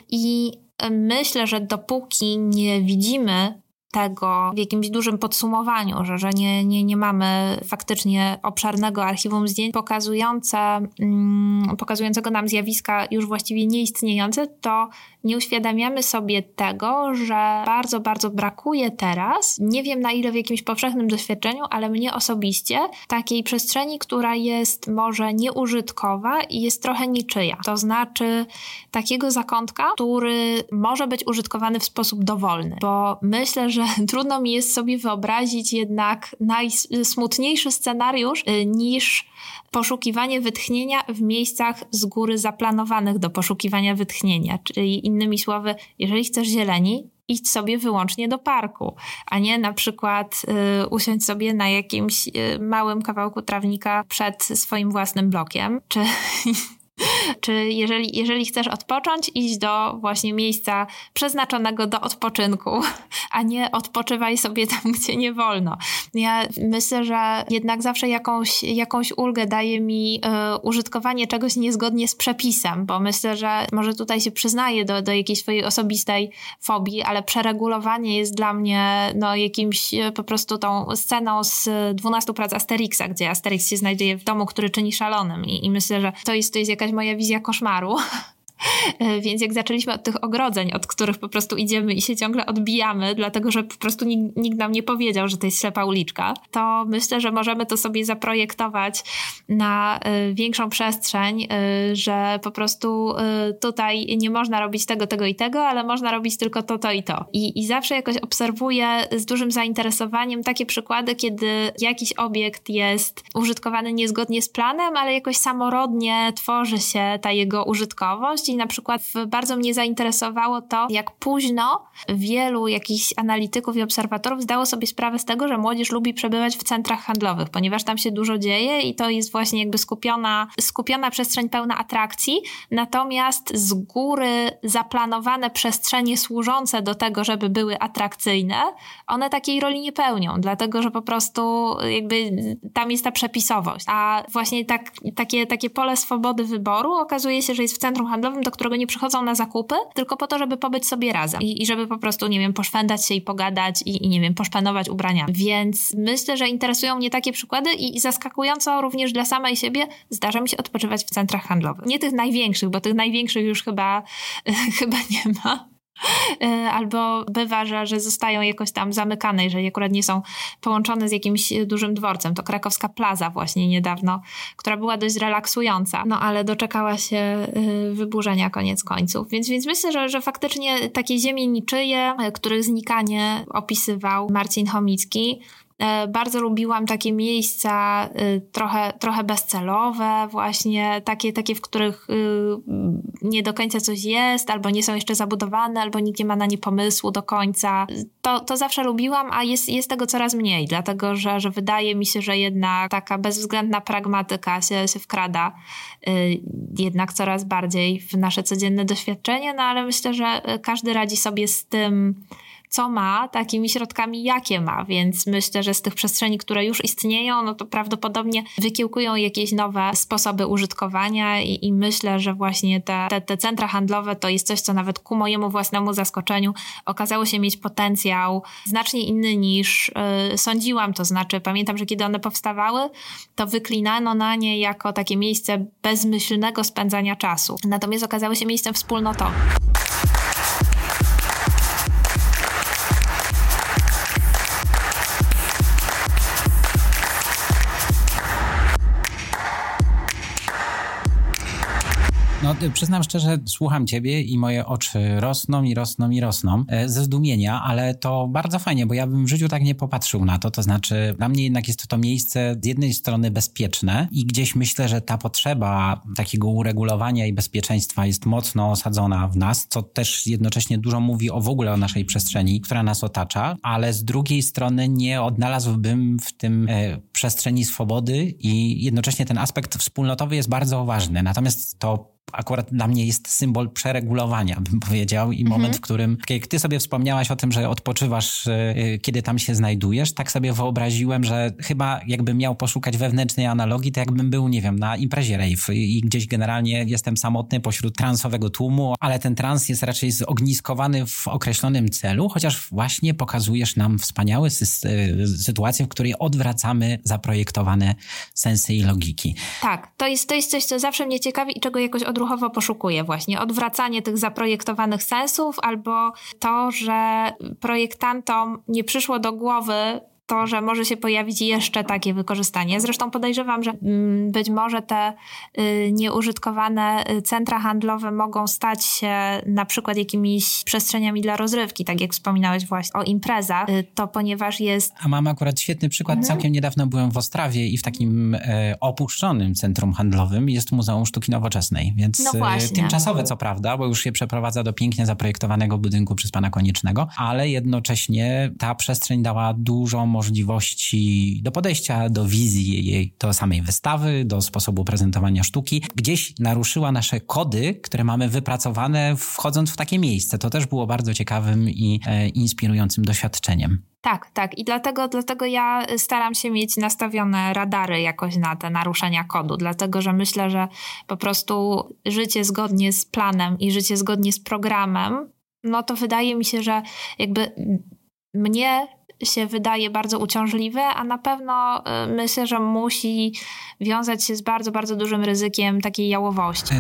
I y, myślę, że dopóki nie widzimy tego w jakimś dużym podsumowaniu, że, że nie, nie, nie mamy faktycznie obszarnego archiwum zdjęć pokazujące, mm, pokazującego nam zjawiska już właściwie nieistniejące, to nie uświadamiamy sobie tego, że bardzo, bardzo brakuje teraz, nie wiem na ile w jakimś powszechnym doświadczeniu, ale mnie osobiście, takiej przestrzeni, która jest może nieużytkowa i jest trochę niczyja. To znaczy takiego zakątka, który może być użytkowany w sposób dowolny, bo myślę, że [laughs] trudno mi jest sobie wyobrazić jednak najsmutniejszy scenariusz y, niż poszukiwanie wytchnienia w miejscach z góry zaplanowanych do poszukiwania wytchnienia. Czyli słowy, jeżeli chcesz zieleni, idź sobie wyłącznie do parku, a nie na przykład y, usiąść sobie na jakimś y, małym kawałku trawnika przed swoim własnym blokiem, czy [laughs] [laughs] Czy jeżeli, jeżeli chcesz odpocząć, idź do właśnie miejsca przeznaczonego do odpoczynku, [laughs] a nie odpoczywaj sobie tam, [laughs] gdzie nie wolno. Ja myślę, że jednak zawsze jakąś, jakąś ulgę daje mi y, użytkowanie czegoś niezgodnie z przepisem, bo myślę, że może tutaj się przyznaję do, do jakiejś swojej osobistej fobii, ale przeregulowanie jest dla mnie no, jakimś y, po prostu tą sceną z 12 prac Asterixa, gdzie Asterix się znajduje w domu, który czyni szalonym i, i myślę, że to jest, to jest jakaś moja wizja koszmaru. [laughs] [laughs] E, więc jak zaczęliśmy od tych ogrodzeń, od których po prostu idziemy i się ciągle odbijamy, dlatego że po prostu nikt, nikt, nam nie powiedział, że to jest ślepa uliczka, to myślę, że możemy to sobie zaprojektować na y, większą przestrzeń, y, że po prostu tutaj nie można robić tego, tego i tego, ale można robić tylko to, to i to. I, i zawsze jakoś obserwuję z dużym zainteresowaniem takie przykłady, kiedy jakiś obiekt jest użytkowany niezgodnie z planem, ale jakoś samorodnie tworzy się ta jego użytkowość i na przykład bardzo mnie zainteresowało to, jak późno wielu jakichś analityków i obserwatorów zdało sobie sprawę z tego, że młodzież lubi przebywać w centrach handlowych, ponieważ tam się dużo dzieje i to jest właśnie jakby skupiona, skupiona przestrzeń pełna atrakcji, natomiast z góry zaplanowane przestrzenie służące do tego, żeby były atrakcyjne, one takiej roli nie pełnią, dlatego że po prostu jakby tam jest ta przepisowość. A właśnie tak, takie, takie pole swobody wyboru okazuje się, że jest w centrum handlowym do którego nie przychodzą na zakupy, tylko po to, żeby pobyć sobie razem i, i żeby po prostu, nie wiem, poszwędać się i pogadać i, i nie wiem, poszpanować ubraniami. Więc myślę, że interesują mnie takie przykłady i, i zaskakująco również dla samej siebie zdarza mi się odpoczywać w centrach handlowych. Nie tych największych, bo tych największych już chyba, [laughs] chyba nie ma [laughs] albo bywa, że, że zostają jakoś tam zamykane, jeżeli akurat nie są połączone z jakimś dużym dworcem. To krakowska plaza właśnie niedawno, która była dość relaksująca, no ale doczekała się e, wyburzenia koniec końców. Więc, więc myślę, że, że faktycznie takie ziemie niczyje, e, których znikanie opisywał Marcin Chomicki, E, bardzo lubiłam takie miejsca y, trochę, trochę bezcelowe, właśnie takie, takie, w których y, nie do końca coś jest, albo nie są jeszcze zabudowane, albo nikt nie ma na nie pomysłu do końca. To, to zawsze lubiłam, a jest, jest tego coraz mniej, dlatego że, że wydaje mi się, że jednak taka bezwzględna pragmatyka się, się wkrada y, jednak coraz bardziej w nasze codzienne doświadczenie, no ale myślę, że każdy radzi sobie z tym, co ma, takimi środkami, jakie ma. Więc myślę, że z tych przestrzeni, które już istnieją, no to prawdopodobnie wykiełkują jakieś nowe sposoby użytkowania i, i myślę, że właśnie te, te, te centra handlowe to jest coś, co nawet ku mojemu własnemu zaskoczeniu okazało się mieć potencjał znacznie inny niż yy, sądziłam. To znaczy, pamiętam, że kiedy one powstawały, to wyklinano na nie jako takie miejsce bezmyślnego spędzania czasu. Natomiast okazały się miejscem wspólnotowym. Przyznam szczerze, słucham ciebie i moje oczy rosną i rosną i rosną e, ze zdumienia, ale to bardzo fajnie, bo ja bym w życiu tak nie popatrzył na to. To znaczy, dla mnie jednak jest to, miejsce z jednej strony bezpieczne i gdzieś myślę, że ta potrzeba takiego uregulowania i bezpieczeństwa jest mocno osadzona w nas, co też jednocześnie dużo mówi o w ogóle o naszej przestrzeni, która nas otacza, ale z drugiej strony nie odnalazłbym w tym e, przestrzeni swobody i jednocześnie ten aspekt wspólnotowy jest bardzo ważny. Natomiast to akurat dla mnie jest symbol przeregulowania, bym powiedział, i moment, mhm. w którym, jak ty sobie wspomniałaś o tym, że odpoczywasz, e, kiedy tam się znajdujesz, tak sobie wyobraziłem, że chyba jakbym miał poszukać wewnętrznej analogii, to jakbym był, nie wiem, na imprezie rave i gdzieś generalnie jestem samotny pośród transowego tłumu, ale ten trans jest raczej zogniskowany w określonym celu, chociaż właśnie pokazujesz nam wspaniałe sy- sytuacje, w której odwracamy zaprojektowane sensy i logiki. Tak, to jest, to jest coś, co zawsze mnie ciekawi i czego jakoś od odruchowo poszukuję właśnie. Odwracanie tych zaprojektowanych sensów albo to, że projektantom nie przyszło do głowy to, że może się pojawić jeszcze takie wykorzystanie. Zresztą podejrzewam, że mm, być może te y, nieużytkowane y, centra handlowe mogą stać się na przykład jakimiś przestrzeniami dla rozrywki, tak jak wspominałeś właśnie o imprezach, y, to ponieważ jest... A mam akurat świetny przykład. Mhm. Całkiem niedawno byłem w Ostrawie i w takim e, opuszczonym centrum handlowym jest Muzeum Sztuki Nowoczesnej, więc no e, tymczasowe co prawda, bo już się przeprowadza do pięknie zaprojektowanego budynku przez pana Koniecznego, ale jednocześnie ta przestrzeń dała dużą możliwości do podejścia do wizji jej, do samej wystawy, do sposobu prezentowania sztuki. Gdzieś naruszyła nasze kody, które mamy wypracowane wchodząc w takie miejsce. To też było bardzo ciekawym i e, inspirującym doświadczeniem. Tak, tak. I dlatego, dlatego ja staram się mieć nastawione radary jakoś na te naruszenia kodu, dlatego że myślę, że po prostu życie zgodnie z planem i życie zgodnie z programem, no to wydaje mi się, że jakby mnie się wydaje bardzo uciążliwe, a na pewno y, myślę, że musi wiązać się z bardzo, bardzo dużym ryzykiem takiej jałowości.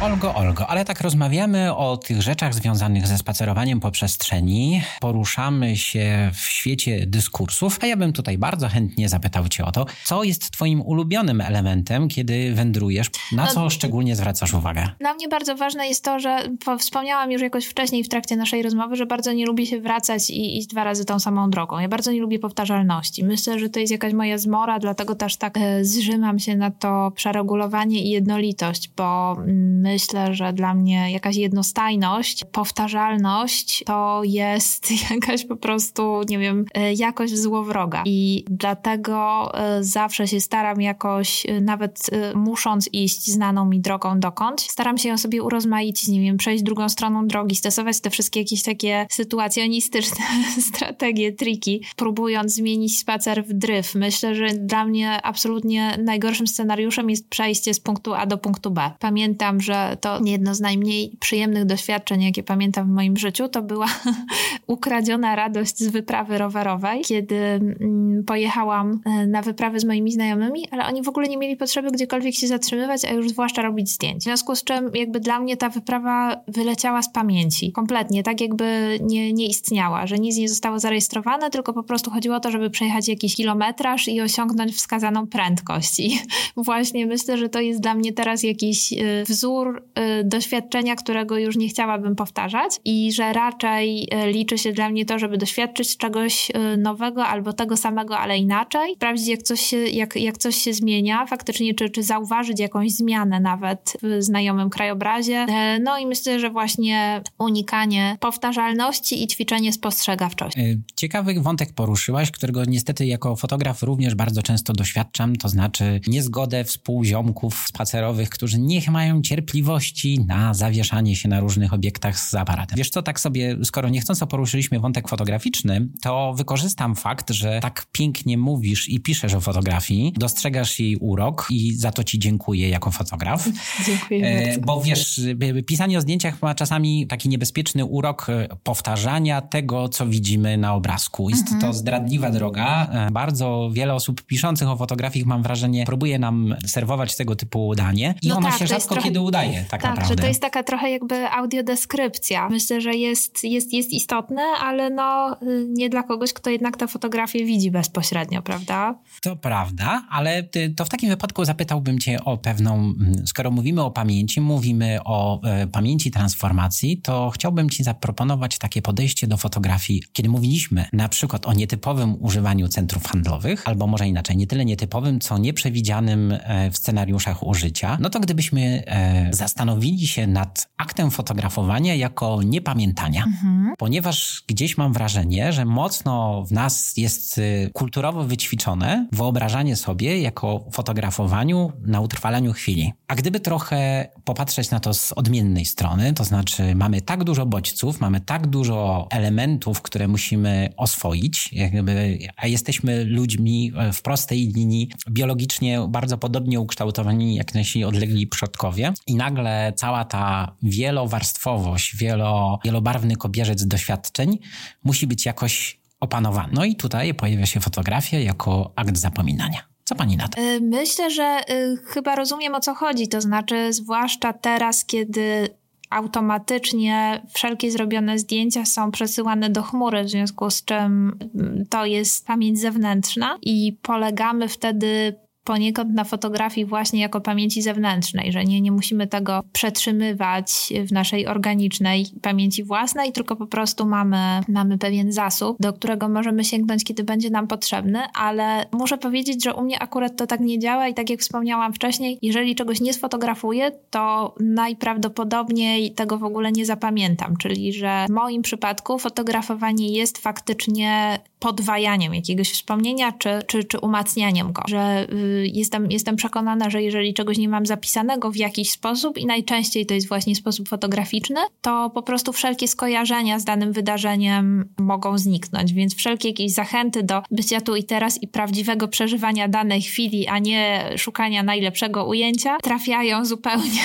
Olgo, Olgo, ale tak rozmawiamy o tych rzeczach związanych ze spacerowaniem po przestrzeni, poruszamy się w świecie dyskursów, a ja bym tutaj bardzo chętnie zapytał Cię o to, co jest Twoim ulubionym elementem, kiedy wędrujesz, na co no, szczególnie zwracasz uwagę? Dla mnie bardzo ważne jest to, że wspomniałam już jakoś wcześniej w trakcie naszej rozmowy, że bardzo nie lubię się wracać i iść dwa razy tą samą drogą. Ja bardzo nie lubię powtarzalności. Myślę, że to jest jakaś moja zmora, dlatego też tak e, zrzymam się na to przeregulowanie i jednolitość, bo myślę, myślę, że dla mnie jakaś jednostajność, powtarzalność to jest [laughs] jakaś po prostu, nie wiem, e, jakość złowroga. I dlatego e, zawsze się staram jakoś, e, nawet musząc iść znaną mi drogą dokąd, staram się ją sobie urozmaicić, nie wiem, przejść drugą stroną drogi, stosować te wszystkie jakieś takie sytuacjonistyczne [laughs] strategie, triki, próbując zmienić spacer w dryf. Myślę, że dla mnie absolutnie najgorszym scenariuszem jest przejście z punktu A do punktu B. Pamiętam, że to jedno z najmniej przyjemnych doświadczeń, jakie pamiętam w moim życiu, to była [laughs] ukradziona radość z wyprawy rowerowej, kiedy mm, pojechałam e, na wyprawę z moimi znajomymi, ale oni w ogóle nie mieli potrzeby gdziekolwiek się zatrzymywać, a już zwłaszcza robić zdjęć. W związku z czym jakby dla mnie ta wyprawa wyleciała z pamięci. Kompletnie, tak jakby nie, nie istniała, że nic nie zostało zarejestrowane, tylko po prostu chodziło o to, żeby przejechać jakiś kilometraż i osiągnąć wskazaną prędkość. I [laughs] właśnie myślę, że to jest dla mnie teraz jakiś y, wzór y, doświadczenia, którego już nie chciałabym powtarzać i że raczej y, liczy się dla mnie to, żeby doświadczyć czegoś nowego albo tego samego, ale inaczej, sprawdzić jak coś się, jak, jak coś się zmienia faktycznie, czy, czy zauważyć jakąś zmianę nawet w znajomym krajobrazie. E, no i myślę, że właśnie unikanie powtarzalności i ćwiczenie spostrzegawczości. E, ciekawy wątek poruszyłaś, którego niestety jako fotograf również bardzo często doświadczam, to znaczy niezgodę współziomków spacerowych, którzy niech mają cierpliwości na zawieszanie się na różnych obiektach z aparatem. Wiesz co, tak sobie, skoro niechcąco poruszyliśmy wątek fotograficzny, to wykorzystam fakt, że tak pięknie mówisz i piszesz o fotografii, dostrzegasz jej urok i za to ci dziękuję jako fotograf. [laughs] Dziękuję e, bardzo. Bo wiesz, pisanie o zdjęciach ma czasami taki niebezpieczny urok e, powtarzania tego, co widzimy na obrazku. Jest mhm. to zdradliwa droga. E, bardzo wiele osób piszących o fotografii, mam wrażenie, próbuje nam serwować tego typu danie i no ono tak, się rzadko trochę, kiedy udaje, tak, tak naprawdę. że to jest taka trochę jakby audiodeskrypcja. Myślę, że jest, jest, jest istotne, ale no y, nie dla kogoś, kto jednak tę fotografię widzi bezpośrednio, prawda? To prawda, ale to w takim wypadku zapytałbym cię o pewną, skoro mówimy o pamięci, mówimy o e, pamięci transformacji, to chciałbym ci zaproponować takie podejście do fotografii, kiedy mówiliśmy na przykład o nietypowym używaniu centrów handlowych, albo może inaczej, nie tyle nietypowym, co nieprzewidzianym e, w scenariuszach użycia, no to gdybyśmy e, zastanowili się nad aktem fotografowania jako niepamiętania, mhm. ponieważ gdzieś mam wrażenie, że mocno w nas jest kulturowo wyćwiczone wyobrażanie sobie jako fotografowaniu na utrwalaniu chwili. A gdyby trochę popatrzeć na to z odmiennej strony, to znaczy mamy tak dużo bodźców, mamy tak dużo elementów, które musimy oswoić, jakby, a jesteśmy ludźmi w prostej linii, biologicznie bardzo podobnie ukształtowani jak nasi odlegli przodkowie i nagle cała ta wielowarstwowość, wielo, wielobarwny kobierzec doświadczeń musi być jakoś opanowany. No i tutaj pojawia się fotografia jako akt zapominania. Co pani na to? Y, myślę, że y, chyba rozumiem o co chodzi. To znaczy, zwłaszcza teraz, kiedy automatycznie wszelkie zrobione zdjęcia są przesyłane do chmury, w związku z czym mm, to jest pamięć zewnętrzna i polegamy wtedy poniekąd na fotografii właśnie jako pamięci zewnętrznej, że nie, nie musimy tego przetrzymywać w naszej organicznej pamięci własnej, tylko po prostu mamy, mamy pewien zasób, do którego możemy sięgnąć, kiedy będzie nam potrzebny, ale muszę powiedzieć, że u mnie akurat to tak nie działa i tak jak wspomniałam wcześniej, jeżeli czegoś nie sfotografuję, to najprawdopodobniej tego w ogóle nie zapamiętam, czyli że w moim przypadku fotografowanie jest faktycznie podwajaniem jakiegoś wspomnienia czy, czy, czy umacnianiem go, że y, jestem, jestem przekonana, że jeżeli czegoś nie mam zapisanego w jakiś sposób i najczęściej to jest właśnie sposób fotograficzny, to po prostu wszelkie skojarzenia z danym wydarzeniem mogą zniknąć, więc wszelkie jakieś zachęty do bycia tu i teraz i prawdziwego przeżywania danej chwili, a nie szukania najlepszego ujęcia, trafiają zupełnie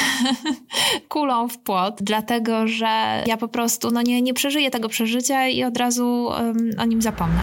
[laughs] kulą w płot, dlatego że ja po prostu no nie, nie przeżyję tego przeżycia i od razu um, o nim zapomnę.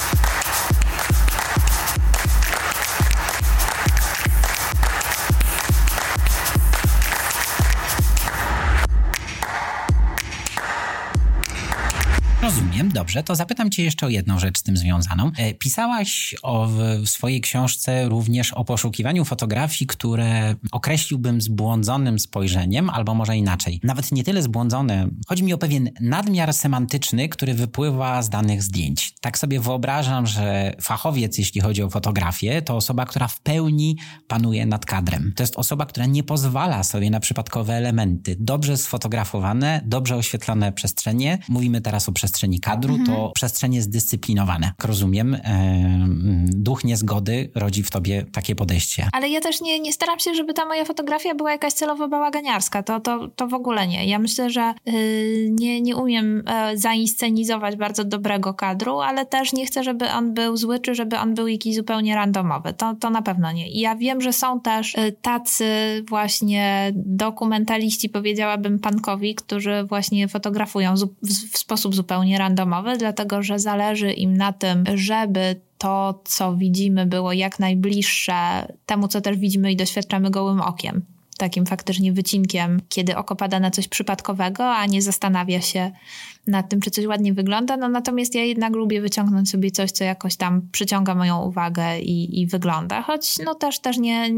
dobrze. To zapytam Cię jeszcze o jedną rzecz z tym związaną. E, pisałaś o, w swojej książce również o poszukiwaniu fotografii, które określiłbym zbłądzonym spojrzeniem, albo może inaczej. Nawet nie tyle zbłądzone. Chodzi mi o pewien nadmiar semantyczny, który wypływa z danych zdjęć. Tak sobie wyobrażam, że fachowiec, jeśli chodzi o fotografię, to osoba, która w pełni panuje nad kadrem. To jest osoba, która nie pozwala sobie na przypadkowe elementy. Dobrze sfotografowane, dobrze oświetlone przestrzenie. Mówimy teraz o przestrzeni przestrzeni kadru, mhm. to przestrzenie zdyscyplinowane. Jak rozumiem, e, duch niezgody rodzi w tobie takie podejście. Ale ja też nie, nie staram się, żeby ta moja fotografia była jakaś celowo bałaganiarska. To, to, to w ogóle nie. Ja myślę, że yy, nie, nie umiem yy, zainscenizować bardzo dobrego kadru, ale też nie chcę, żeby on był zły, czy żeby on był jakiś zupełnie randomowy. To, to na pewno nie. I ja wiem, że są też yy, tacy właśnie dokumentaliści, powiedziałabym pankowi, którzy właśnie fotografują w, w sposób zupełnie randomowy, dlatego że zależy im na tym, żeby to, co widzimy, było jak najbliższe temu, co też widzimy i doświadczamy gołym okiem. Takim faktycznie wycinkiem, kiedy oko pada na coś przypadkowego, a nie zastanawia się, nad tym, czy coś ładnie wygląda, no natomiast ja jednak lubię wyciągnąć sobie coś, co jakoś tam przyciąga moją uwagę i, i wygląda, choć no też, też nie,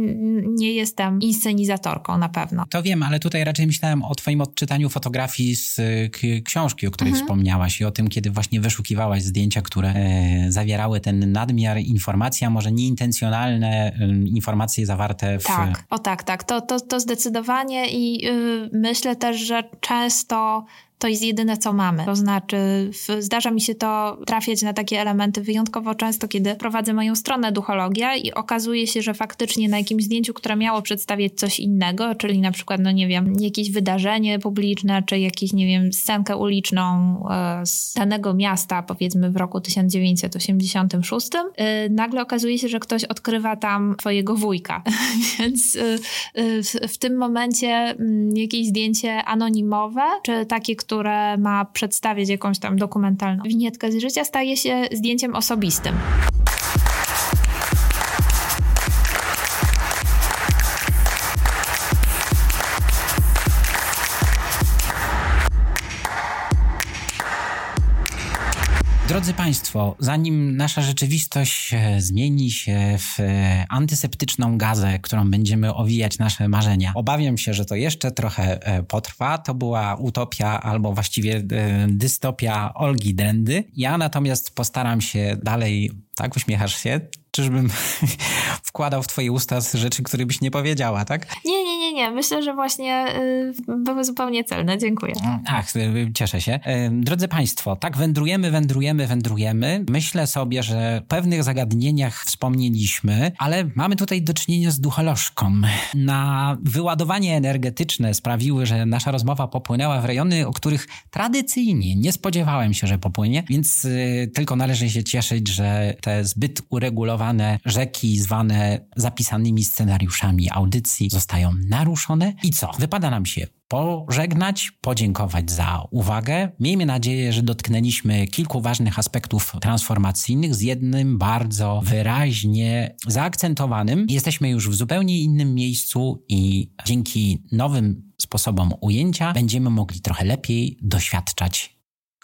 nie jestem inscenizatorką na pewno. To wiem, ale tutaj raczej myślałem o twoim odczytaniu fotografii z książki, o której mhm. wspomniałaś i o tym, kiedy właśnie wyszukiwałaś zdjęcia, które e, zawierały ten nadmiar informacji, a może nieintencjonalne e, informacje zawarte w... Tak, o tak, tak, to, to, to zdecydowanie i y, myślę też, że często to jest jedyne, co mamy. To znaczy, w, zdarza mi się to trafiać na takie elementy wyjątkowo często, kiedy prowadzę moją stronę Duchologia i okazuje się, że faktycznie na jakimś zdjęciu, które miało przedstawiać coś innego, czyli na przykład, no nie wiem, jakieś wydarzenie publiczne, czy jakieś, nie wiem, scenkę uliczną e, z danego miasta, powiedzmy w roku 1986, e, nagle okazuje się, że ktoś odkrywa tam twojego wujka. [laughs] Więc e, w, w tym momencie mm, jakieś zdjęcie anonimowe, czy takie, które które ma przedstawić jakąś tam dokumentalną winietkę z życia, staje się zdjęciem osobistym. Drodzy Państwo, zanim nasza rzeczywistość e, zmieni się w e, antyseptyczną gazę, którą będziemy owijać nasze marzenia, obawiam się, że to jeszcze trochę e, potrwa. To była utopia albo właściwie dystopia Olgi Drendy. Ja natomiast postaram się dalej tak, uśmiechasz się? Czyżbym [laughs] wkładał w twoje usta rzeczy, które byś nie powiedziała, tak? Nie, nie, nie, nie. Myślę, że właśnie y, były zupełnie celne. Dziękuję. Ach, y, cieszę się. Y, drodzy Państwo, tak wędrujemy, wędrujemy, wędrujemy. Myślę sobie, że w pewnych zagadnieniach wspomnieliśmy, ale mamy tutaj do czynienia z ducholożką. Na wyładowanie energetyczne sprawiły, że nasza rozmowa popłynęła w rejony, o których tradycyjnie nie spodziewałem się, że popłynie, więc tylko należy się cieszyć, że te zbyt uregulowane rzeki zwane zapisanymi scenariuszami audycji zostają naruszone. I co? Wypada nam się pożegnać, podziękować za uwagę. Miejmy nadzieję, że dotknęliśmy kilku ważnych aspektów transformacyjnych z jednym bardzo wyraźnie zaakcentowanym. Jesteśmy już w zupełnie innym miejscu i dzięki nowym sposobom ujęcia będziemy mogli trochę lepiej doświadczać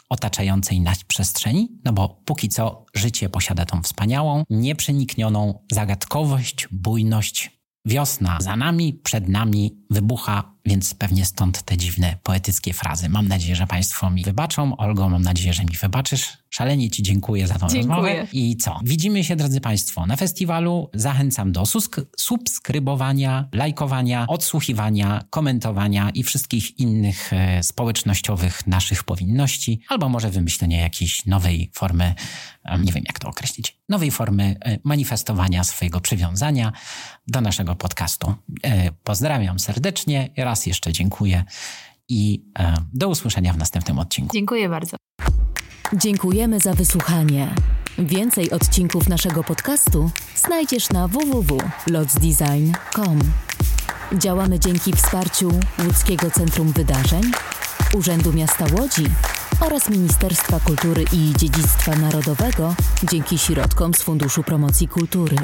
otaczającej nas przestrzeni, no bo póki co życie posiada tą wspaniałą, nieprzeniknioną zagadkowość, bujność. Wiosna za nami, przed nami wybucha więc pewnie stąd te dziwne poetyckie frazy. Mam nadzieję, że Państwo mi wybaczą. Olgo, mam nadzieję, że mi wybaczysz. Szalenie Ci dziękuję za tą dziękuję. rozmowę. I co? Widzimy się, drodzy Państwo, na festiwalu. Zachęcam do subskrybowania, lajkowania, odsłuchiwania, komentowania i wszystkich innych e, społecznościowych naszych powinności, albo może wymyślenia jakiejś nowej formy, e, nie wiem jak to określić, nowej formy e, manifestowania swojego przywiązania do naszego podcastu. E, pozdrawiam serdecznie, raz jeszcze dziękuję i e, do usłyszenia w następnym odcinku. Dziękuję bardzo. Dziękujemy za wysłuchanie. Więcej odcinków naszego podcastu znajdziesz na www.lotsdesign.com. Działamy dzięki wsparciu Łódzkiego Centrum Wydarzeń, Urzędu Miasta Łodzi oraz Ministerstwa Kultury i Dziedzictwa Narodowego dzięki środkom z Funduszu Promocji Kultury.